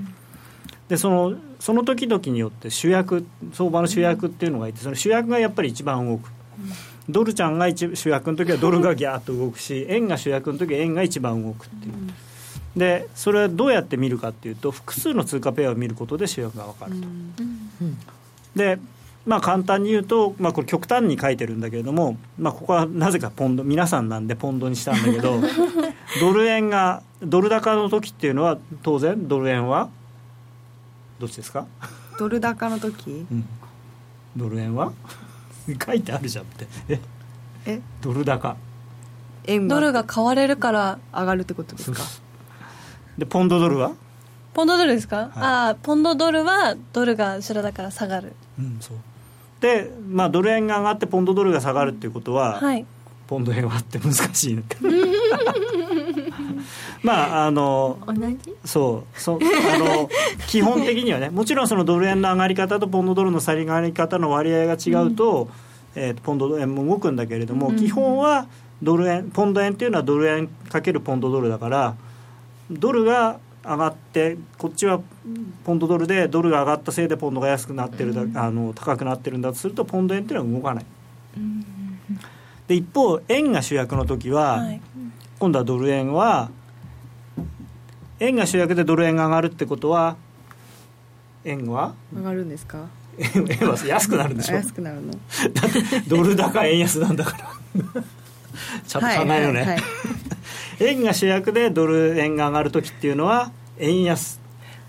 でそのその時々によって主役相場の主役っていうのがいてその主役がやっぱり一番動く。ドルちゃんが主役の時はドルがギャーッと動くし円が主役の時は円が一番動くっていう。でそれはどうやって見るかっていうと複数の通貨ペアを見ることで主役が分かると。でまあ簡単に言うと、まあ、これ極端に書いてるんだけれども、まあ、ここはなぜかポンド皆さんなんでポンドにしたんだけど [LAUGHS] ドル円がドル高の時っていうのは当然ドル円はどっちですか？ドル高の時、うん、ドル円は？書いてあるじゃんって。え？え？ドル高。円ドルが買われるから上がるってことですか？でポンドドルは？ポンドドルですか、はい、ああポンドドルはドルが後ろだから下がる。うんそう。でまあドル円が上がってポンドドルが下がるっていうことは、はい、ポンド円はって難しい [LAUGHS] まああのそうそあの基本的にはねもちろんそのドル円の上がり方とポンドドルの下がり方の割合が違うと、えー、ポンド円も動くんだけれども、基本はドル円ポンド円っていうのはドル円かけるポンドドルだからドルが上がってこっちはポンドドルでドルが上がったせいでポンドが安くなってるだ、うん、あの高くなってるんだとするとポンド円っていうのは動かない、うん、で一方円が主役の時は、はい、今度はドル円は円が主役でドル円が上がるってことは円は？上がるんですか？円は安くなるんでしょ？安くなるの。だってドル高円安なんだから。[LAUGHS] ちゃんと考えようね、はいはいはい、円が主役でドル円が上がる時っていうのは円安。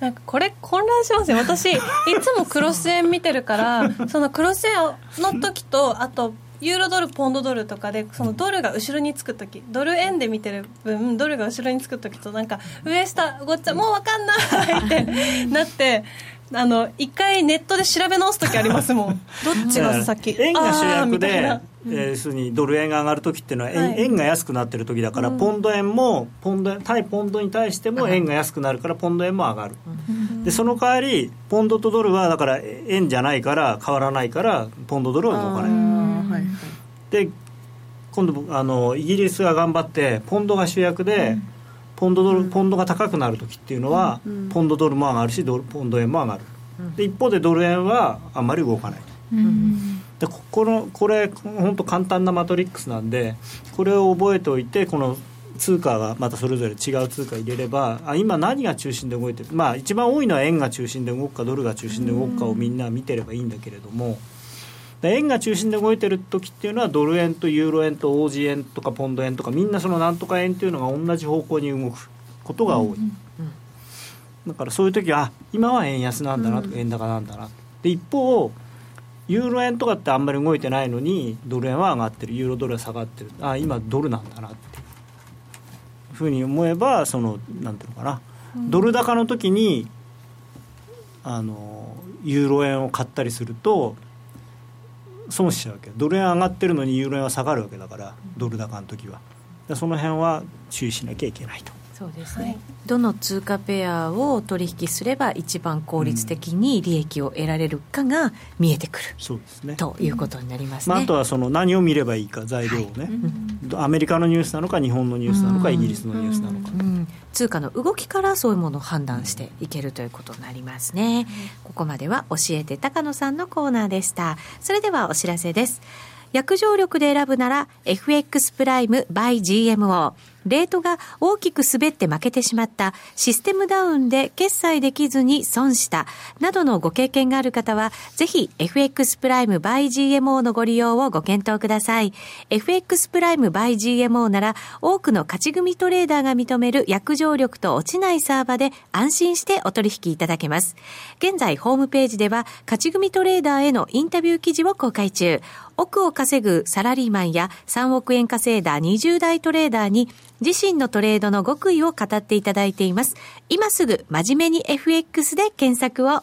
なんかこれ混乱しますよ。私いつもクロス円見てるからそのクロス円の時とあとユーロドル、ポンドドルとかでそのドルが後ろにつくときドル円で見てる分ドルが後ろにつくときとなんか上下ごっちゃもう分かんないってなってあの一回ネットで調べ直す時ありますもん。[LAUGHS] どっちが先？円が主役で要するにドル円が上がる時っていうのは円はい、円が安くなってる時だから、うん、ポンド円もポンド対ポンドに対しても円が安くなるからポンド円も上がる、うん、でその代わりポンドとドルはだから円じゃないから変わらないからポンドドルは動かない、はい、で今度あのイギリスが頑張ってポンドが主役で、うんポンドドル、ポンドが高くなる時っていうのは、ポンドドルも上がるしドルポンド円も上がる、で一方でドル円はあんまり動かない、でこのこれ本当簡単なマトリックスなんでこれを覚えておいてこの通貨がまたそれぞれ違う通貨入れればあ今何が中心で動いてる？まあ一番多いのは円が中心で動くかドルが中心で動くかをみんな見てればいいんだけれども、円が中心で動いてる時っていうのはドル円とユーロ円とオージー円とかポンド円とかみんなそのなんとか円っていうのが同じ方向に動くことが多い、うんうん、だからそういう時は今は円安なんだなとか円高なんだなで一方ユーロ円とかってあんまり動いてないのにドル円は上がってる。ユーロドルは下がってる。あ今ドルなんだなって。いうふうに思えばそのなんていうのかな、うん、ドル高の時にあのユーロ円を買ったりすると損しちゃうわけドル円上がってるのにユーロ円は下がるわけだからドル高の時はその辺は注意しなきゃいけないと。そうですね、はい、どの通貨ペアを取引すれば一番効率的に利益を得られるかが見えてくる、そうですね、ということになりますね、まあ、あとはその何を見ればいいか材料をね、はいうん、アメリカのニュースなのか日本のニュースなのか、イギリスのニュースなのか、うん、通貨の動きからそういうものを判断していけるということになりますね、ここまでは教えて高野さんのコーナーでした。それではお知らせです。約定力で選ぶなら FX プライム by GMO レートが大きく滑って負けてしまった、システムダウンで決済できずに損した、などのご経験がある方は、ぜひ FX プライム by GMO のご利用をご検討ください。FX プライム by GMO なら、多くの勝ち組トレーダーが認める約定力と落ちないサーバで安心してお取引いただけます。現在、ホームページでは、勝ち組トレーダーへのインタビュー記事を公開中。億を稼ぐサラリーマンや3億円稼いだ20代トレーダーに自身のトレードの極意を語っていただいています。今すぐ真面目に FX で検索を。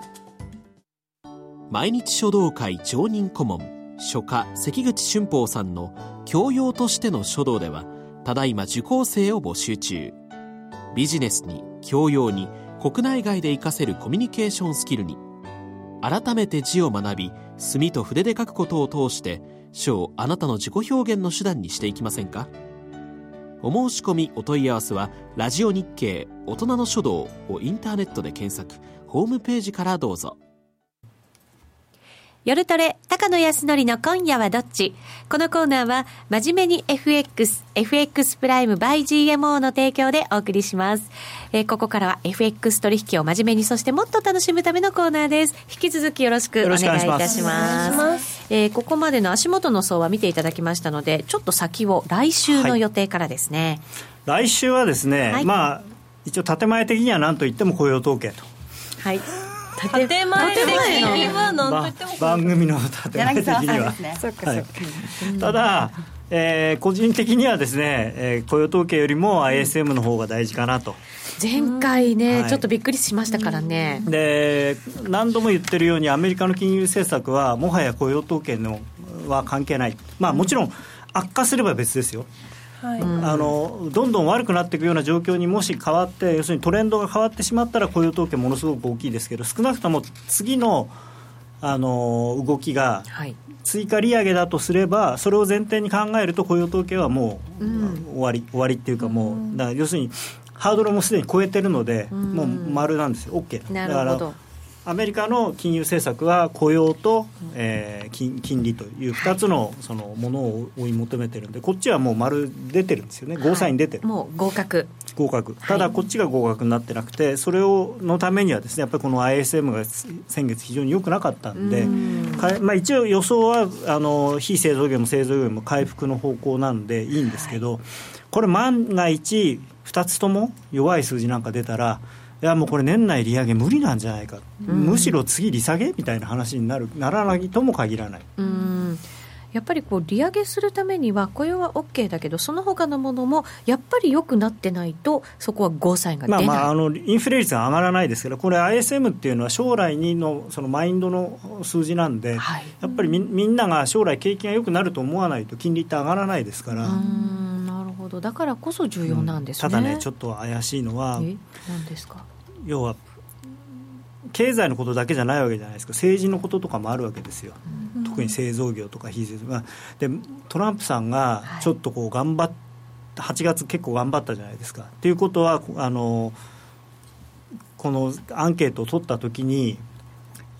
毎日書道会常任顧問書家関口俊宝さんの教養としての書道ではただいま受講生を募集中。ビジネスに教養に国内外で活かせるコミュニケーションスキルに。改めて字を学び墨と筆で書くことを通して書をあなたの自己表現の手段にしていきませんか？お申し込みお問い合わせはラジオ日経大人の書道をインターネットで検索。ホームページからどうぞ。夜トレ、高野康則の今夜はどっち？このコーナーは、真面目に FX、FX プライム by GMO の提供でお送りします。えー、ここからは FX 取引を真面目に、そしてもっと楽しむためのコーナーです。引き続きよろしくお願いいたします。ますえー、ここまでの足元の相場見ていただきましたので、ちょっと先を来週の予定からですね。はい、来週はですね、はい、まあ、一応建前的には何と言っても雇用統計と。はい。建前的には何と言っても番組の建前的には、ただ、えー、個人的にはですね、えー、雇用統計よりも ISM の方が大事かなと。前回ね、はい、ちょっとびっくりしましたからね。で、何度も言ってるように、アメリカの金融政策は、もはや雇用統計のは関係ない、まあ、もちろん悪化すれば別ですよ。はい、あのどんどん悪くなっていくような状況にもし変わって要するにトレンドが変わってしまったら雇用統計ものすごく大きいですけど少なくとも次のあの動きが追加利上げだとすればそれを前提に考えると雇用統計はもう、うん、終わり終わりっていうかもう、だから要するにハードルもすでに超えてるので、もう丸なんですよ。OK なるほどアメリカの金融政策は雇用と、えー、金金利という2つのそのものを追い求めてるんでこっちはもう丸出てるんですよね、ゴーサイン出てる、もう合格。合格。ただこっちが合格になってなくてそれをのためにはですねやっぱりこの ISM が先月非常に良くなかったんでまあ、一応予想はあの非製造業も製造業も回復の方向なんでい。いんですけどこれ万が一2つとも弱い数字なんか出たらいやもうこれ年内利上げ無理なんじゃないか、うん、むしろ次利下げみたいな話になるならないとも限らない。うんやっぱりこう利上げするためには雇用は OK だけどその他のものもやっぱり良くなってないとそこはゴーサインが出ない、まあ、まああのインフレ率が上がらないですけどこれ ISM っていうのは将来にのそのマインドの数字なんで、はい、やっぱりみみんなが将来景気が良くなると思わないと金利って上がらないですから。なるほど。だからこそ重要なんですね、うん、ただねちょっと怪しいのは何ですか？要は経済のことだけじゃないわけじゃないですか。政治のこととかもあるわけですよ、うん、特に製造業とか非製造業。でトランプさんがちょっとこう頑張っ、はい、8月結構頑張ったじゃないですか。っていうことはあのこのアンケートを取った時にい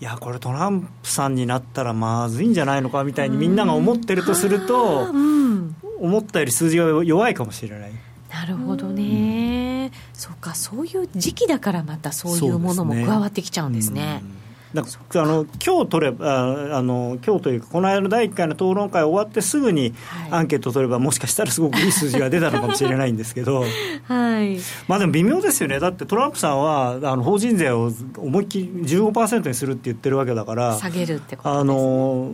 やこれトランプさんになったらまずいんじゃないのかみたいにみんなが思ってるとすると、うん、思ったより数字が弱いかもしれない。なるほどね、うん、そうかそういう時期だからまたそういうものも加わってきちゃうんですね。だあの今日取ればあの今日というかこの間の第1回の討論会終わってすぐにアンケート取れば、もしかしたらすごくいい数字が出たのかもしれないんですけど、はい、まあでも微妙ですよね。だってトランプさんはあの法人税を思いっきり15%にするって言ってるわけだから下げるってこと、ね、あの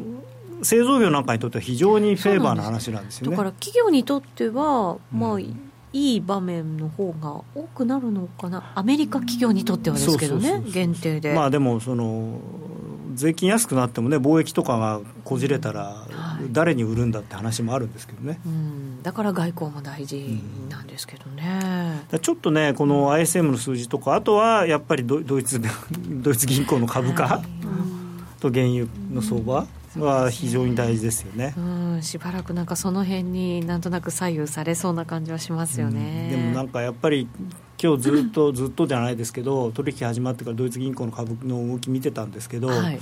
製造業なんかにとっては非常にフェーバーな話なんですよね。だから企業にとっては、まあ、うんいい場面の方が多くなるのかな、アメリカ企業にとってはですけどね、限定で。まあ、でもその税金安くなってもね、貿易とかがこじれたら、誰に売るんだって話もあるんですけどね、うん、だから外交も大事なんですけどね、うん、ちょっとね、この ISM の数字とか、あとはやっぱりドイツドイツ銀行の株価、はい、と原油の相場。は非常に大事ですよね、うん、しばらくなんかその辺になんとなく左右されそうな感じはしますよね、うん、でもなんかやっぱり今日ずっとずっとじゃないですけど取引始まってからドイツ銀行の株の動き見てたんですけど、はい、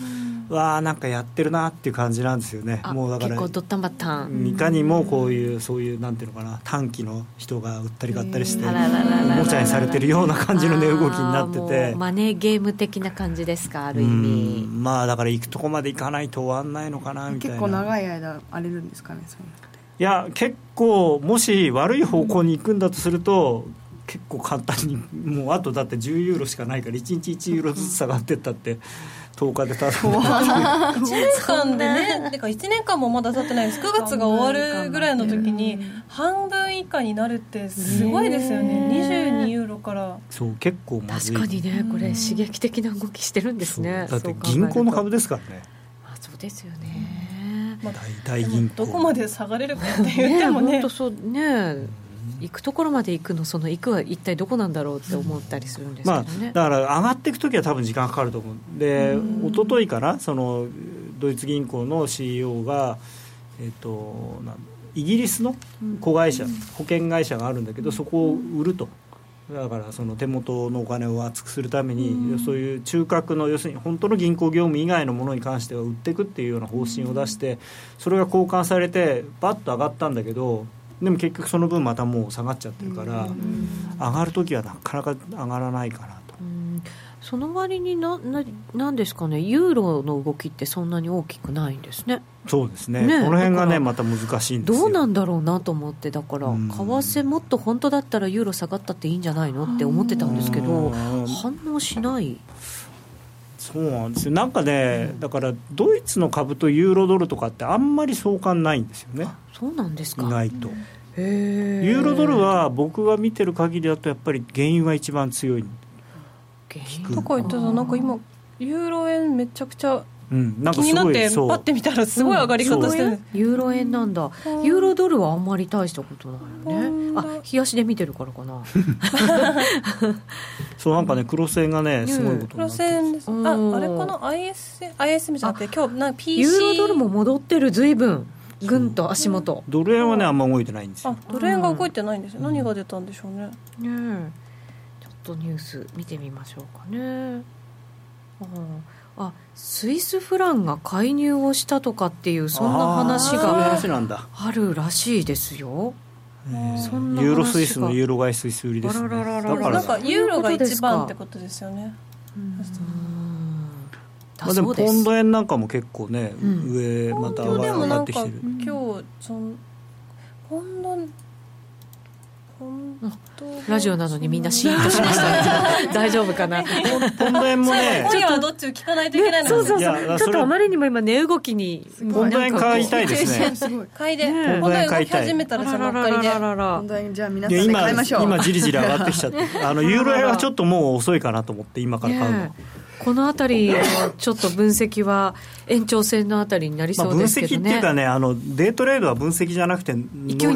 わあなんかやってるなっていう感じなんですよね。もうだから結構ドッタンバッタン。いかにもこういうそういうなんていうのかな短期の人が売ったり買ったりしておもちゃにされてるような感じの値動きになってて。マネーゲーム的な感じですかある意味。まあだから行くとこまで行かないと終わんないのかなみたいな。結構長い間荒れるんですかねいや結構もし悪い方向に行くんだとすると、結構簡単にもうあとだって10ユーロしかないから1日1ユーロずつ下がってったって10日でた1年間でね。てか1年間もまだ経ってないです。9月が終わるぐらいの時に半分以下になるってすごいですよね。22ユーロから。そう結構まずい。確かにねこれ刺激的な動きしてるんですね。だって銀行の株ですからね。まあそうですよね、まあ、大銀行。どこまで下がれるかって言ってもね。ねそう。ね行くところまで行くのその行くは一体どこなんだろうって思ったりするんですけどね、まあ、だから上がっていく時は多分時間かかると思うで一昨日からそのドイツ銀行の CEO が、えっと、イギリスの子会社、保険会社があるんだけどそこを売ると。だからその手元のお金を厚くするために、そういう中核の要するに本当の銀行業務以外のものに関しては売っていくっていうような方針を出して、それが交換されてバッと上がったんだけどでも結局その分またもう下がっちゃってるから、上がる時はなかなか上がらないかなと。その割になななんですかねユーロの動きってそんなに大きくないんですね。そうですね、ね、この辺がねまた難しいんですどうなんだろうなと思ってだから為替もっと本当だったらユーロ下がったっていいんじゃないのって思ってたんですけど反応しないそうなんですよ。なんかね、だからドイツの株とユーロドルとかってあんまり相関ないんですよね。そうなんですか。意外と。ユーロドルは僕が見てる限りだとやっぱり原油が一番強い。とか言ってたなんか今ユーロ円めちゃくちゃうん、なんか気になってパッて見たらすごい上がり方してる、ユーロ円なんだ。ユーロドルはあんまり大したことないよね。あ冷やしで見てるからかな。[LAUGHS] そうなんかね黒線がねすごいこと黒線です。ああれかな？IS ISM じゃなくて今日な PC ユーロドルも戻ってる随分。ぐんと足元。ドル円はねあんま動いてないんですよ。ドル円が動いてないんですよ、何が出たんでしょうね。ねとニュース見てみましょうかねあスイスフランが介入をしたとかっていうそんな話があるらしいですよ。ユーロスイスのユーロ買いスイス売りですね。だからなんかユーロが一番ってことですよね。まあ、でもポンド円なんかも結構ね、うん、上また上がってきてる。今日そのポンドラジオなのにみんなシーンとしました。[LAUGHS] 大丈夫かな？ポンド円もね [LAUGHS] 今夜はどっちを聞かないといけないの、ね、そうそうそう。ちょっとあまりにも今値動きにポンド円買いたいですね。買いでポンド円買い始めたらそのっかりで。ポンド円じゃあ皆さんで買いましょう。今じりじり上がってきちゃって。あのユーロ円はちょっともう遅いかなと思って今から買うの、この辺りのちょっと分析は延長戦のあたりになりそうですけどね、まあ、分析っていうかねあのデートレードは分析じゃなくて勢い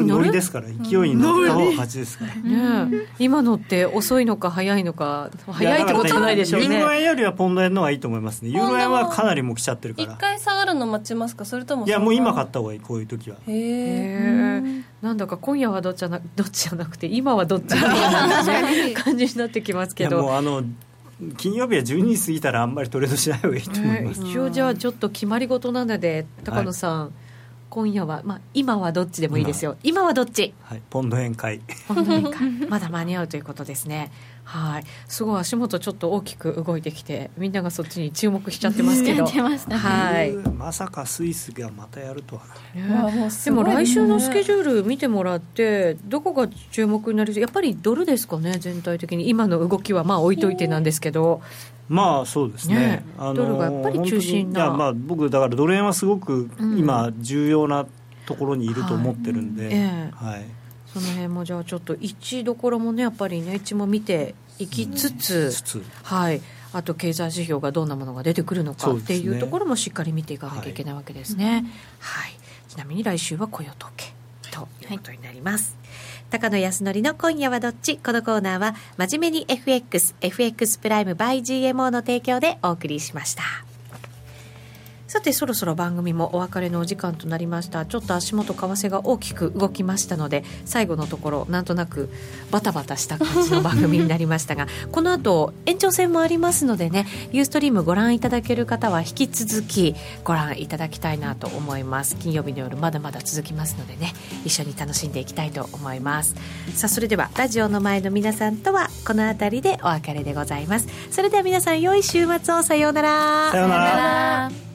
に乗りですから勢いに乗った方が勝ちですから、ね、今のって遅いのか早いのか早いってことはないでしょうね。ユーロ円よりはポンド円の方がいいと思いますね。ユーロ円はかなりもう来ちゃってるから。一回下がるの待ちますか？それともいやもう今買った方がいいこういう時は。へえ。なんだか今夜はどっちじゃなどっちじゃなくて今はどっちみたいな感じになってきますけど。もうあの金曜日は12時過ぎたらあんまりトレードしない方がいいと思います、一応じゃあちょっと決まり事なので高野さん、はい、今夜は、まあ、今はどっちでもいいですよ。今はどっち、はい、ポンド円買い。ポンド円買い。まだ間に合うということですねはい。すごい足元ちょっと大きく動いてきてみんながそっちに注目しちゃってますけど、[LAUGHS] ね、はい、まさかスイスがまたやるとはね、でも来週のスケジュール見てもらってどこが注目になりやっぱりドルですかね全体的に。今の動きはまあ置いといてなんですけど。まあそうですね、ね、ドルがやっぱり中心な。まあ僕だからドル円はすごく今重要なところにいると思ってるんで、うん、はい、えーはい。その辺もじゃあちょっと1どころもねやっぱりね一も見ていきつつはい、あと経済指標がどんなものが出てくるのかっていうところもしっかり見ていかなきゃいけないわけですね。はい、はい、ちなみに来週は雇用統計ということになります。はい高野康則の今夜はどっち？このコーナーは真面目に FX、FX プライム by GMO の提供でお送りしました。さてそろそろ番組もお別れのお時間となりました。ちょっと足元為替が大きく動きましたので最後のところなんとなくバタバタした感じの番組になりましたが [LAUGHS] この後延長戦もありますのでねユーストリームご覧いただける方は引き続きご覧いただきたいなと思います。金曜日の夜まだまだ続きますのでね一緒に楽しんでいきたいと思います。さあそれではラジオの前の皆さんとはこの辺りでお別れでございます。それでは皆さん良い週末を。さようなら。さようなら